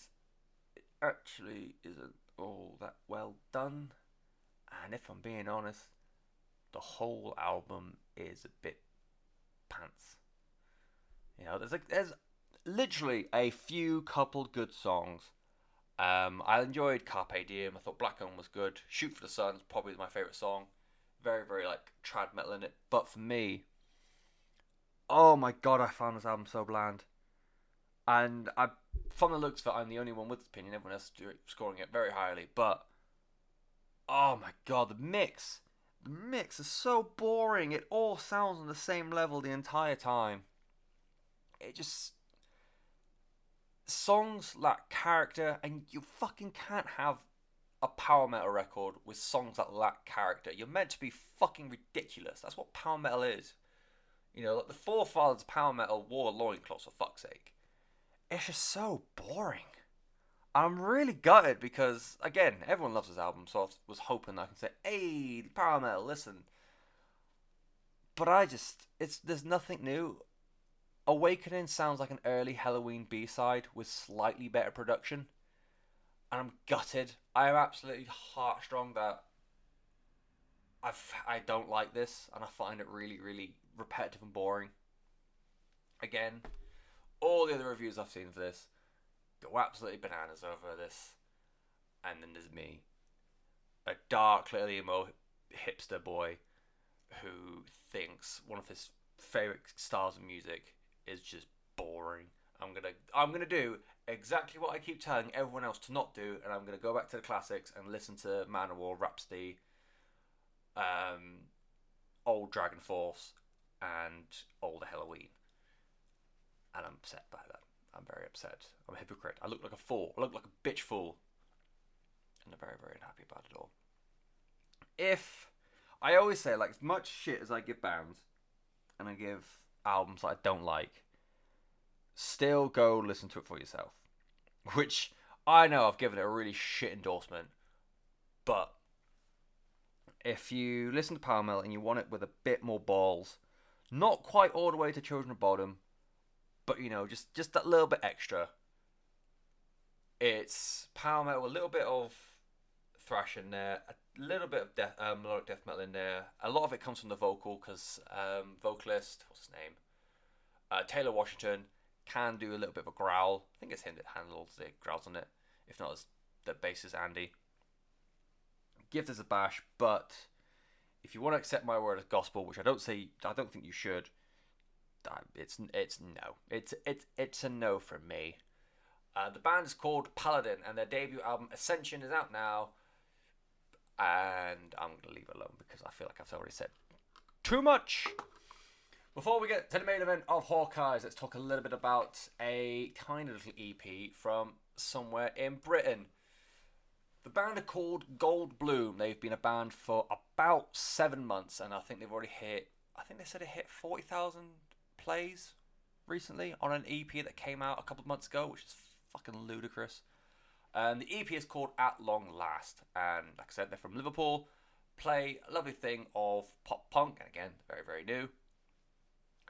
it actually isn't all that well done. And if I'm being honest, the whole album is a bit pants. You know, there's like there's literally a few couple good songs. Um, I enjoyed Carpe Diem. I thought Black One was good. Shoot for the Sun is probably my favorite song. Very very like trad metal in it. But for me, oh my god, I found this album so bland. And I from the looks of it, I'm the only one with this opinion. Everyone else is scoring it very highly. But oh my god, the mix, the mix is so boring. It all sounds on the same level the entire time. It just songs lack character, and you fucking can't have a power metal record with songs that lack character. You're meant to be fucking ridiculous. That's what power metal is. You know, like the forefathers of power metal wore loincloths for fuck's sake it's just so boring. I'm really gutted because again, everyone loves this album, so I was hoping I can say, "Hey, power metal, listen." But I just, it's there's nothing new. Awakening sounds like an early Helloween B side with slightly better production. And I'm gutted. I am absolutely heartstrong that I've, I don't like this and I find it really, really repetitive and boring. Again, all the other reviews I've seen for this go absolutely bananas over this. And then there's me, a dark, clearly emo hipster boy who thinks one of his favorite styles of music is just boring. I'm gonna I'm gonna do exactly what I keep telling everyone else to not do, and I'm gonna go back to the classics and listen to Manowar, Rhapsody, um, old Dragon Force, and older Helloween. And I'm upset by that. I'm very upset. I'm a hypocrite. I look like a fool. I look like a bitch fool. And I'm very, very unhappy about it all. If I always say, like, as much shit as I give bands and I give albums that I don't like, still go listen to it for yourself. Which I know I've given it a really shit endorsement, but if you listen to power metal and you want it with a bit more balls, not quite all the way to Children of Bodom, but you know, just just that little bit extra. It's power metal, a little bit of thrash in there, a little bit of death, um, melodic death metal in there. A lot of it comes from the vocal because um, vocalist, what's his name, uh, Taylor Washington can do a little bit of a growl. I think it's him that handles the growls on it. If not, it's the bassist Andy. Give this a bash, but if you want to accept my word as gospel, which I don't say, I don't think you should it's it's no. It's it's it's a no from me. Uh, the band is called Paladin, and their debut album Ascension is out now. And I'm gonna leave it alone because I feel like I've already said too much. Before we get to the main event of Hawkeyes, let's talk a little bit about a tiny little EP from somewhere in Britain. The band are called Goldblum. They've been a band for about seven months, and I think they've already hit. I think they said it hit forty thousand plays recently on an EP that came out a couple of months ago, which is fucking ludicrous. And the EP is called At Long Last, and like I said, they're from Liverpool. Play a lovely thing of pop punk, and again, very very new.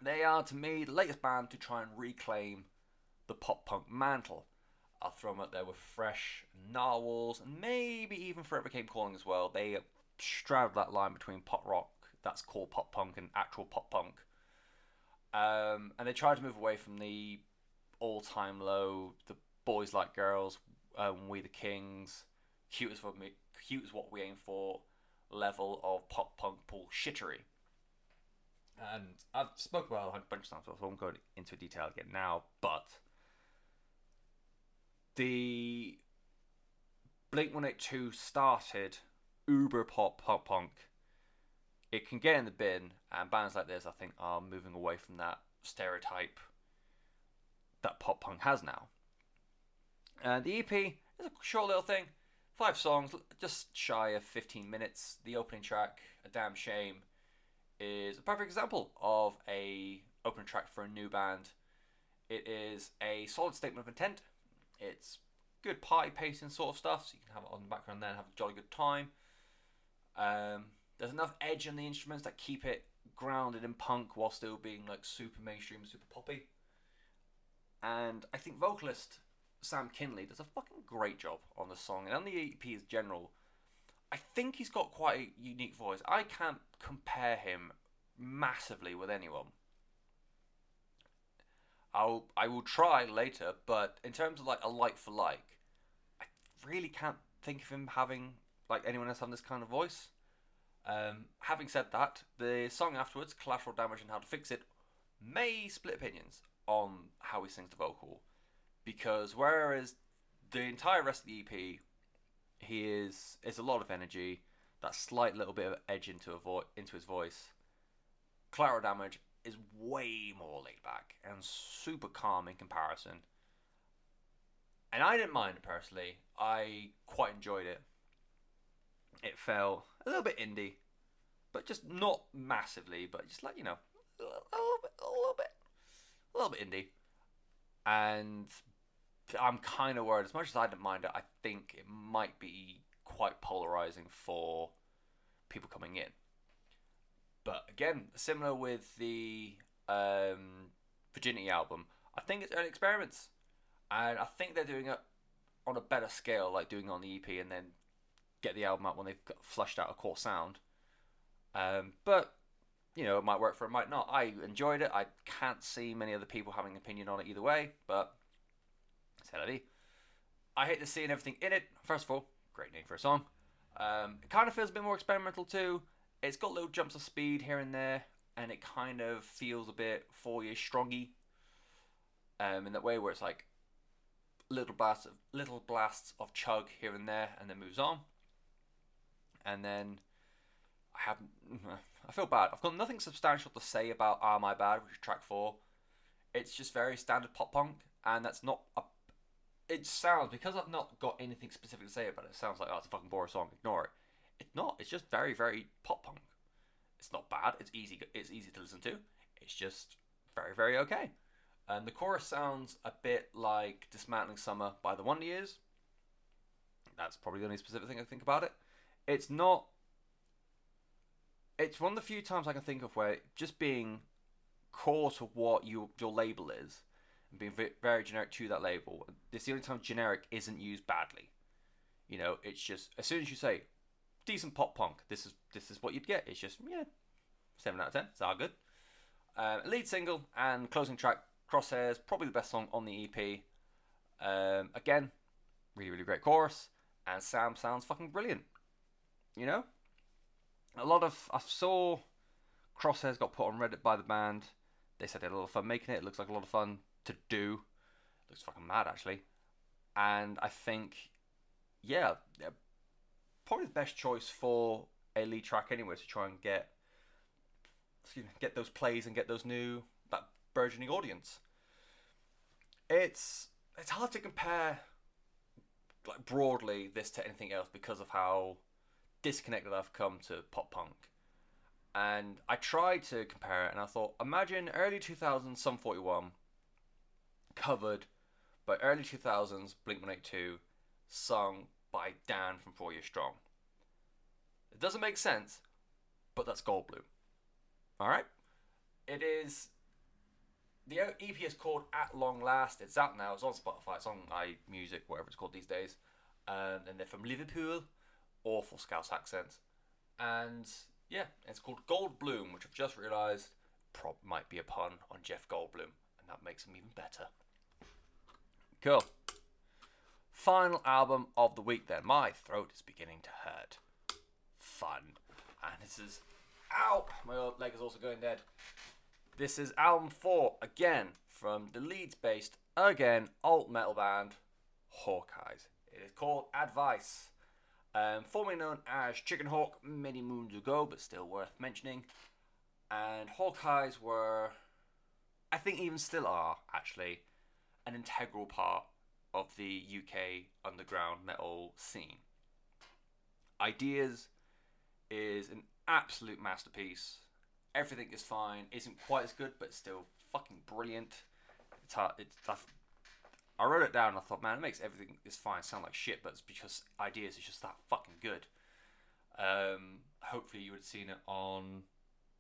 They are to me the latest band to try and reclaim the pop punk mantle. I'll throw them up there with fresh narwhals and maybe even Forever Came Calling as well. They straddle that line between pop rock that's called pop punk and actual pop punk. Um, and they tried to move away from the all-time low, the boys like girls, um, we the kings, cute is what we, cute is what we aim for level of pop punk bullshittery. And I've spoken about it a bunch of times, so I won't go into detail again now. But the Blink One Eight Two started uber pop pop punk it can get in the bin, and bands like this, I think, are moving away from that stereotype that pop punk has now. Uh, the EP is a short little thing, five songs, just shy of 15 minutes. The opening track, "A Damn Shame," is a perfect example of a opening track for a new band. It is a solid statement of intent. It's good party pacing sort of stuff, so you can have it on the background there and have a jolly good time. Um, there's enough edge on the instruments that keep it grounded in punk while still being like super mainstream, super poppy. And I think vocalist Sam Kinley does a fucking great job on the song and on the EP as general. I think he's got quite a unique voice. I can't compare him massively with anyone. I'll I will try later, but in terms of like a like for like, I really can't think of him having like anyone else having this kind of voice. Um, having said that, the song afterwards, Collateral Damage and How to Fix It, may split opinions on how he sings the vocal. Because whereas the entire rest of the EP, he is is a lot of energy, that slight little bit of edge into a vo- into his voice. Collateral Damage is way more laid back and super calm in comparison. And I didn't mind it personally. I quite enjoyed it. It felt a little bit indie, but just not massively, but just like you know, a little, bit, a little bit, a little bit indie. And I'm kind of worried. As much as I didn't mind it, I think it might be quite polarizing for people coming in. But again, similar with the um, Virginity album, I think it's early experiments, and I think they're doing it on a better scale, like doing on the EP and then get the album out when they've got flushed out a core sound. Um, but you know, it might work for it, might not. I enjoyed it. I can't see many other people having an opinion on it either way, but c'est I hate the scene everything in it. First of all, great name for a song. Um, it kind of feels a bit more experimental too. It's got little jumps of speed here and there, and it kind of feels a bit four year strongy. Um, in that way where it's like little blasts of little blasts of chug here and there, and then moves on. And then I haven't. I feel bad. I've got nothing substantial to say about "Are My Bad," which is track four. It's just very standard pop punk, and that's not a. It sounds because I've not got anything specific to say about it. It sounds like oh, it's a fucking boring song. Ignore it. It's not. It's just very, very pop punk. It's not bad. It's easy. It's easy to listen to. It's just very, very okay. And the chorus sounds a bit like "Dismantling Summer" by the Wonder Years. That's probably the only specific thing I think about it. It's not it's one of the few times I can think of where just being core to what you, your label is and being very generic to that label. Is the only time generic isn't used badly. You know, it's just as soon as you say decent pop punk, this is this is what you'd get. It's just yeah, seven out of ten. It's all good. Uh, lead single and closing track, Crosshairs, probably the best song on the EP. Um, again, really really great chorus, and Sam sounds fucking brilliant. You know, a lot of I saw Crosshairs got put on Reddit by the band. They said they had a lot of fun making it. It looks like a lot of fun to do. It looks fucking mad actually. And I think, yeah, probably the best choice for a lead track anyway to try and get, excuse me, get those plays and get those new that burgeoning audience. It's it's hard to compare like broadly this to anything else because of how disconnected I've come to pop punk. And I tried to compare it, and I thought, imagine early 2000s Sum 41 covered by early 2000s Blink 182, sung by Dan from Four Year Strong. It doesn't make sense, but that's Goldblum. Alright? It is. The EP is called At Long Last. It's out now. It's on Spotify. It's on iMusic, whatever it's called these days. Um, and they're from Liverpool awful Scouse accent. And yeah, it's called Goldblum, which I've just realised might be a pun on Jeff Goldblum, and that makes him even better. Cool. Final album of the week then. My throat is beginning to hurt. Fun. And this is. Ow! My leg is also going dead. This is album 4, again, from the Leeds based, again, alt metal band, Hawkeyes. It is called Advice. Um, formerly known as Chicken Hawk many moons ago, but still worth mentioning. And Hawkeyes were, I think, even still are actually, an integral part of the UK underground metal scene. Ideas is an absolute masterpiece. Everything is fine. Isn't quite as good, but still fucking brilliant. It's hard. It's I wrote it down and I thought, man, it makes everything is fine sound like shit, but it's because ideas is just that fucking good. Um, hopefully, you would have seen it on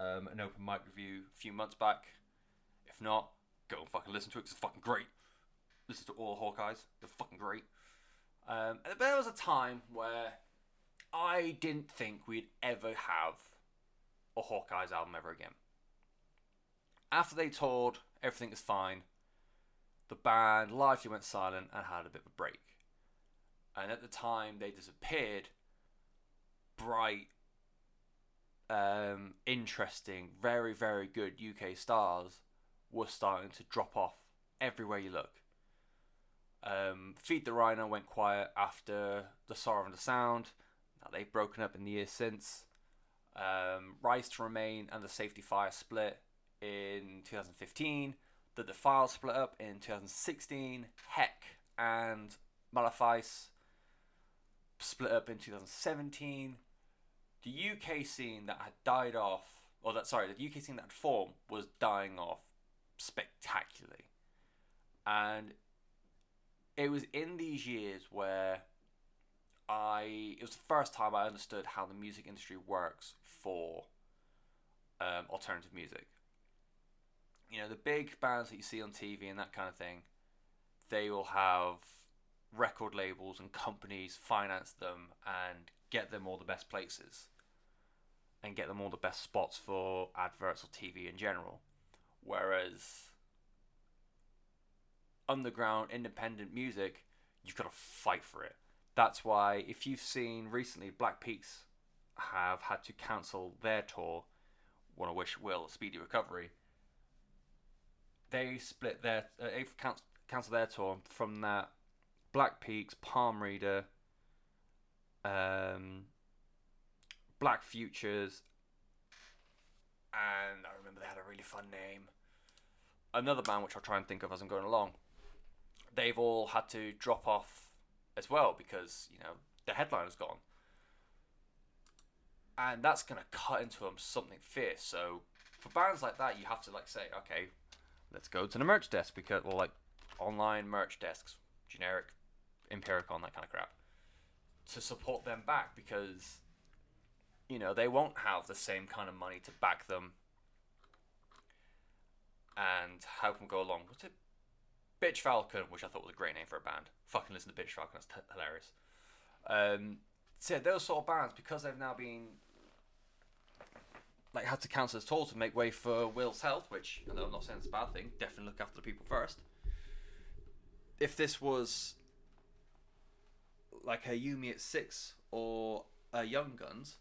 um, an open mic review a few months back. If not, go and fucking listen to it because it's fucking great. Listen to all Hawkeyes, they're fucking great. Um, and there was a time where I didn't think we'd ever have a Hawkeyes album ever again. After they toured, everything is fine the band largely went silent and had a bit of a break. And at the time they disappeared, bright, um, interesting, very, very good UK stars were starting to drop off everywhere you look. Um, Feed the Rhino went quiet after The Sorrow and the Sound. Now they've broken up in the years since. Um, Rise to Remain and the Safety Fire split in 2015 the Defiled split up in 2016. Heck and Malefice split up in 2017. The UK scene that had died off, or that sorry, the UK scene that had formed was dying off spectacularly, and it was in these years where I it was the first time I understood how the music industry works for um, alternative music you know, the big bands that you see on TV and that kind of thing, they will have record labels and companies finance them and get them all the best places and get them all the best spots for adverts or TV in general. Whereas underground independent music, you've got to fight for it. That's why if you've seen recently Black Peaks have had to cancel their tour, one to wish Will speedy recovery. They split their uh, they cancelled their tour from that Black Peaks, Palm Reader, um, Black Futures, and I remember they had a really fun name. Another band which I'll try and think of as I'm going along. They've all had to drop off as well because you know the headliner's gone, and that's gonna cut into them something fierce. So for bands like that, you have to like say, okay, let's go to the merch desk because, well, like online merch desks, generic, Impericon, and that kind of crap, to support them back because you know they won't have the same kind of money to back them and help them go along. What's it? Bitch Falcon, which I thought was a great name for a band. Fucking listen to Bitch Falcon, that's t- hilarious. Um, so those sort of bands because they've now been like had to cancel his tour to make way for Will's health, which I know I'm not saying it's a bad thing. Definitely look after the people first. If this was like a You Me at Six or a Young Guns,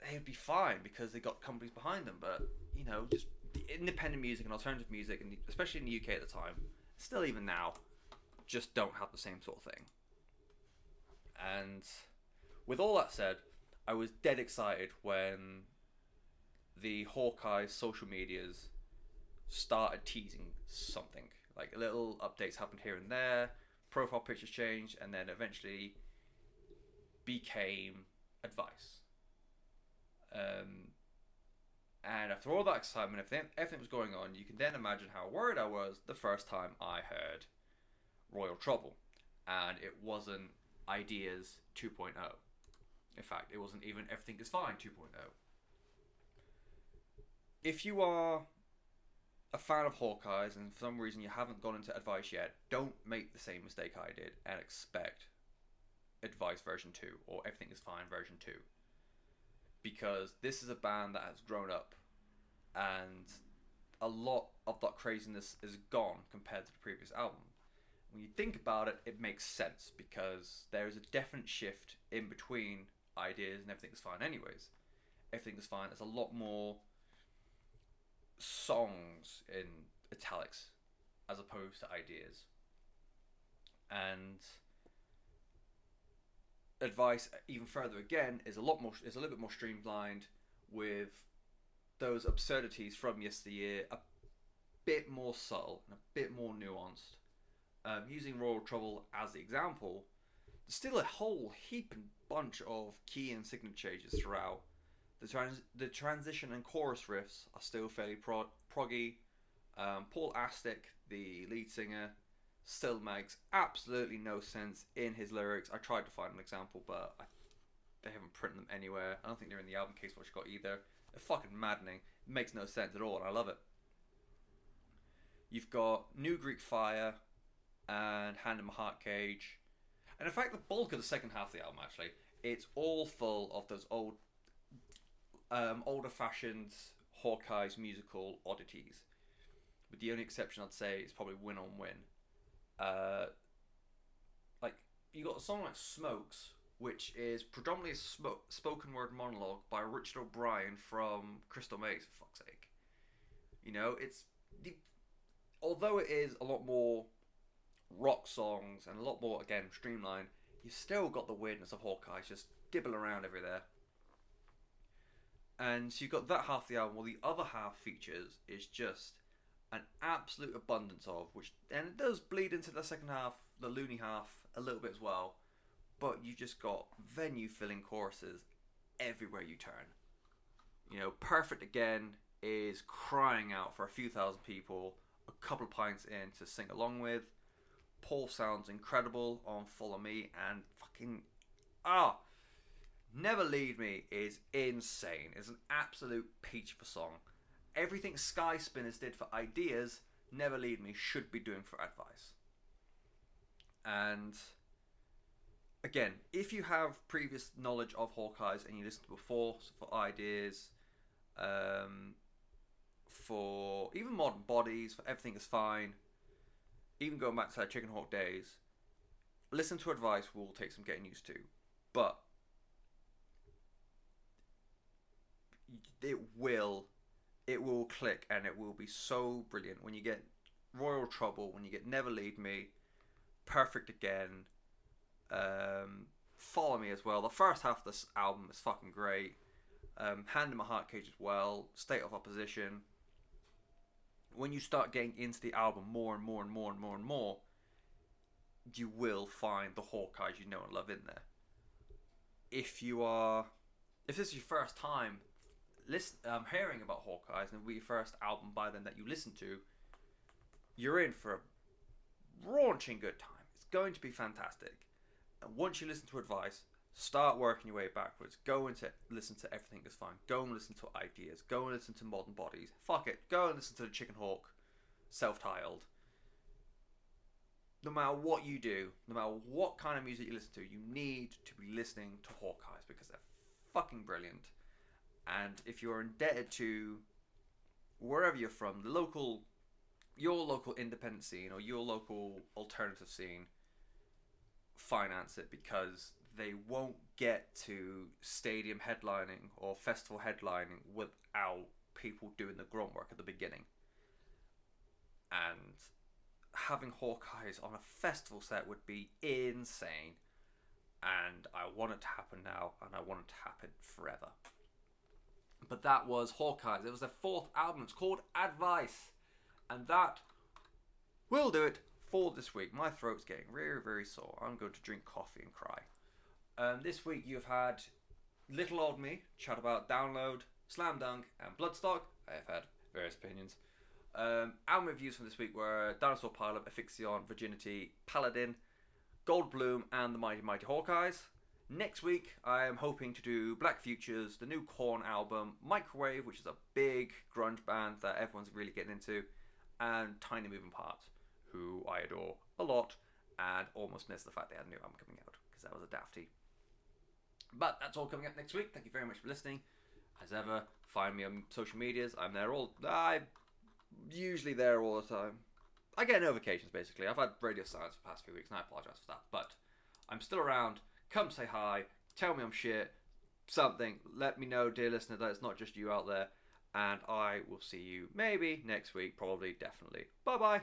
they'd be fine because they got companies behind them. But you know, just independent music and alternative music, and especially in the UK at the time, still even now, just don't have the same sort of thing. And with all that said, I was dead excited when the Hawkeye social medias started teasing something. Like little updates happened here and there, profile pictures changed, and then eventually became advice. Um, and after all that excitement, everything, everything was going on, you can then imagine how worried I was the first time I heard Royal Trouble. And it wasn't Ideas 2.0. In fact, it wasn't even Everything is Fine 2.0 if you are a fan of Hawkeyes and for some reason you haven't gone into Advice yet, don't make the same mistake I did and expect Advice version 2 or Everything is Fine version 2. Because this is a band that has grown up and a lot of that craziness is gone compared to the previous album. When you think about it, it makes sense because there is a definite shift in between ideas and Everything is Fine, anyways. Everything is Fine There's a lot more songs in italics as opposed to ideas. And advice even further again is a lot more is a little bit more streamlined with those absurdities from yesteryear a bit more subtle and a bit more nuanced. Um, using Royal Trouble as the example, there's still a whole heap and bunch of key and signature changes throughout the trans- the transition and chorus riffs are still fairly pro- proggy. Um, Paul Astick, the lead singer, still makes absolutely no sense in his lyrics. I tried to find an example, but I, they haven't printed them anywhere. I don't think they're in the album case which got either. They're fucking maddening. It makes no sense at all, and I love it. You've got New Greek Fire and Hand in My Heart Cage. And in fact, the bulk of the second half of the album, actually, it's all full of those old um, older fashioned Hawkeye's musical oddities. With the only exception I'd say is probably Win on Win. Uh, like you got a song like Smokes, which is predominantly a sm- spoken word monologue by Richard O'Brien from Crystal Maze. For fuck's sake, you know it's the, although it is a lot more rock songs and a lot more again streamlined. you've still got the weirdness of Hawkeye just dibble around every there. And so you've got that half of the album, while the other half features is just an absolute abundance of, which and it does bleed into the second half, the loony half, a little bit as well. But you just got venue filling choruses everywhere you turn. You know, Perfect Again is crying out for a few thousand people, a couple of pints in to sing along with. Paul sounds incredible on Follow Me, and fucking ah, Never Leave Me is insane. It's an absolute peach of a song. everything Sky Spinners did for ideas, Never Leave Me should be doing for advice. And again, if you have previous knowledge of Hawkeyes and you listened to before for ideas, um, for even modern bodies, for everything is fine, even going back to Chicken Hawk days, listen to advice will take some getting used to. But it will it will click and it will be so brilliant when you get Royal Trouble, when you get Never Leave Me, Perfect Again, um, Follow Me as well. The first half of this album is fucking great. Um, Hand in My Heart Cage as well. State of Opposition. When you start getting into the album more and more and more and more and more, you will find the Hawk Eyes you know and love in there. If you are, if this is your first time listen, um, hearing about Hawk Eyes and it'll first album by them that you listen to, you're in for a raunching good time. It's going to be fantastic. And once you listen to advice, start working your way backwards. Go into listen to everything is fine. Go and listen to ideas. Go and listen to modern bodies. Fuck it. Go and listen to the Chickenhawk, self-titled. No matter what you do, no matter what kind of music you listen to, you need to be listening to Hawk Eyes because they're fucking brilliant. And if you're indebted to wherever you're from, the local, your local independent scene or your local alternative scene, finance it because they won't get to stadium headlining or festival headlining without people doing the grunt work at the beginning. And having Hawk Eyes on a festival set would be insane. And I want it to happen now, and I want it to happen forever. But that was Hawk Eyes. It was their fourth album. It's called Advice. And that will do it for this week. My throat's getting very, very sore. I'm going to drink coffee and cry. Um, this week you've had Little Old Me chat about Download, Slam Dunk, and Bloodstock. I have had various opinions. Um, album reviews from this week were Dinosaur Pile-Up, Aphyxion, Virginity, Paladin, Goldblum, and the Mighty Mighty Hawk Eyes. Next week, I am hoping to do Black Futures, the new Korn album, Microwave, which is a big grunge band that everyone's really getting into, and Tiny Moving Parts, who I adore a lot and almost missed the fact they had a new album coming out because that was a dafty. But that's all coming up next week. Thank you very much for listening. As ever, find me on social medias. I'm there all. I'm usually there all the time. I get notifications basically. I've had radio silence for the past few weeks, and I apologise for that. But I'm still around. Come say hi. Tell me I'm shit. Something. Let me know, dear listener, that it's not just you out there. And I will see you maybe next week, probably, definitely. Bye bye.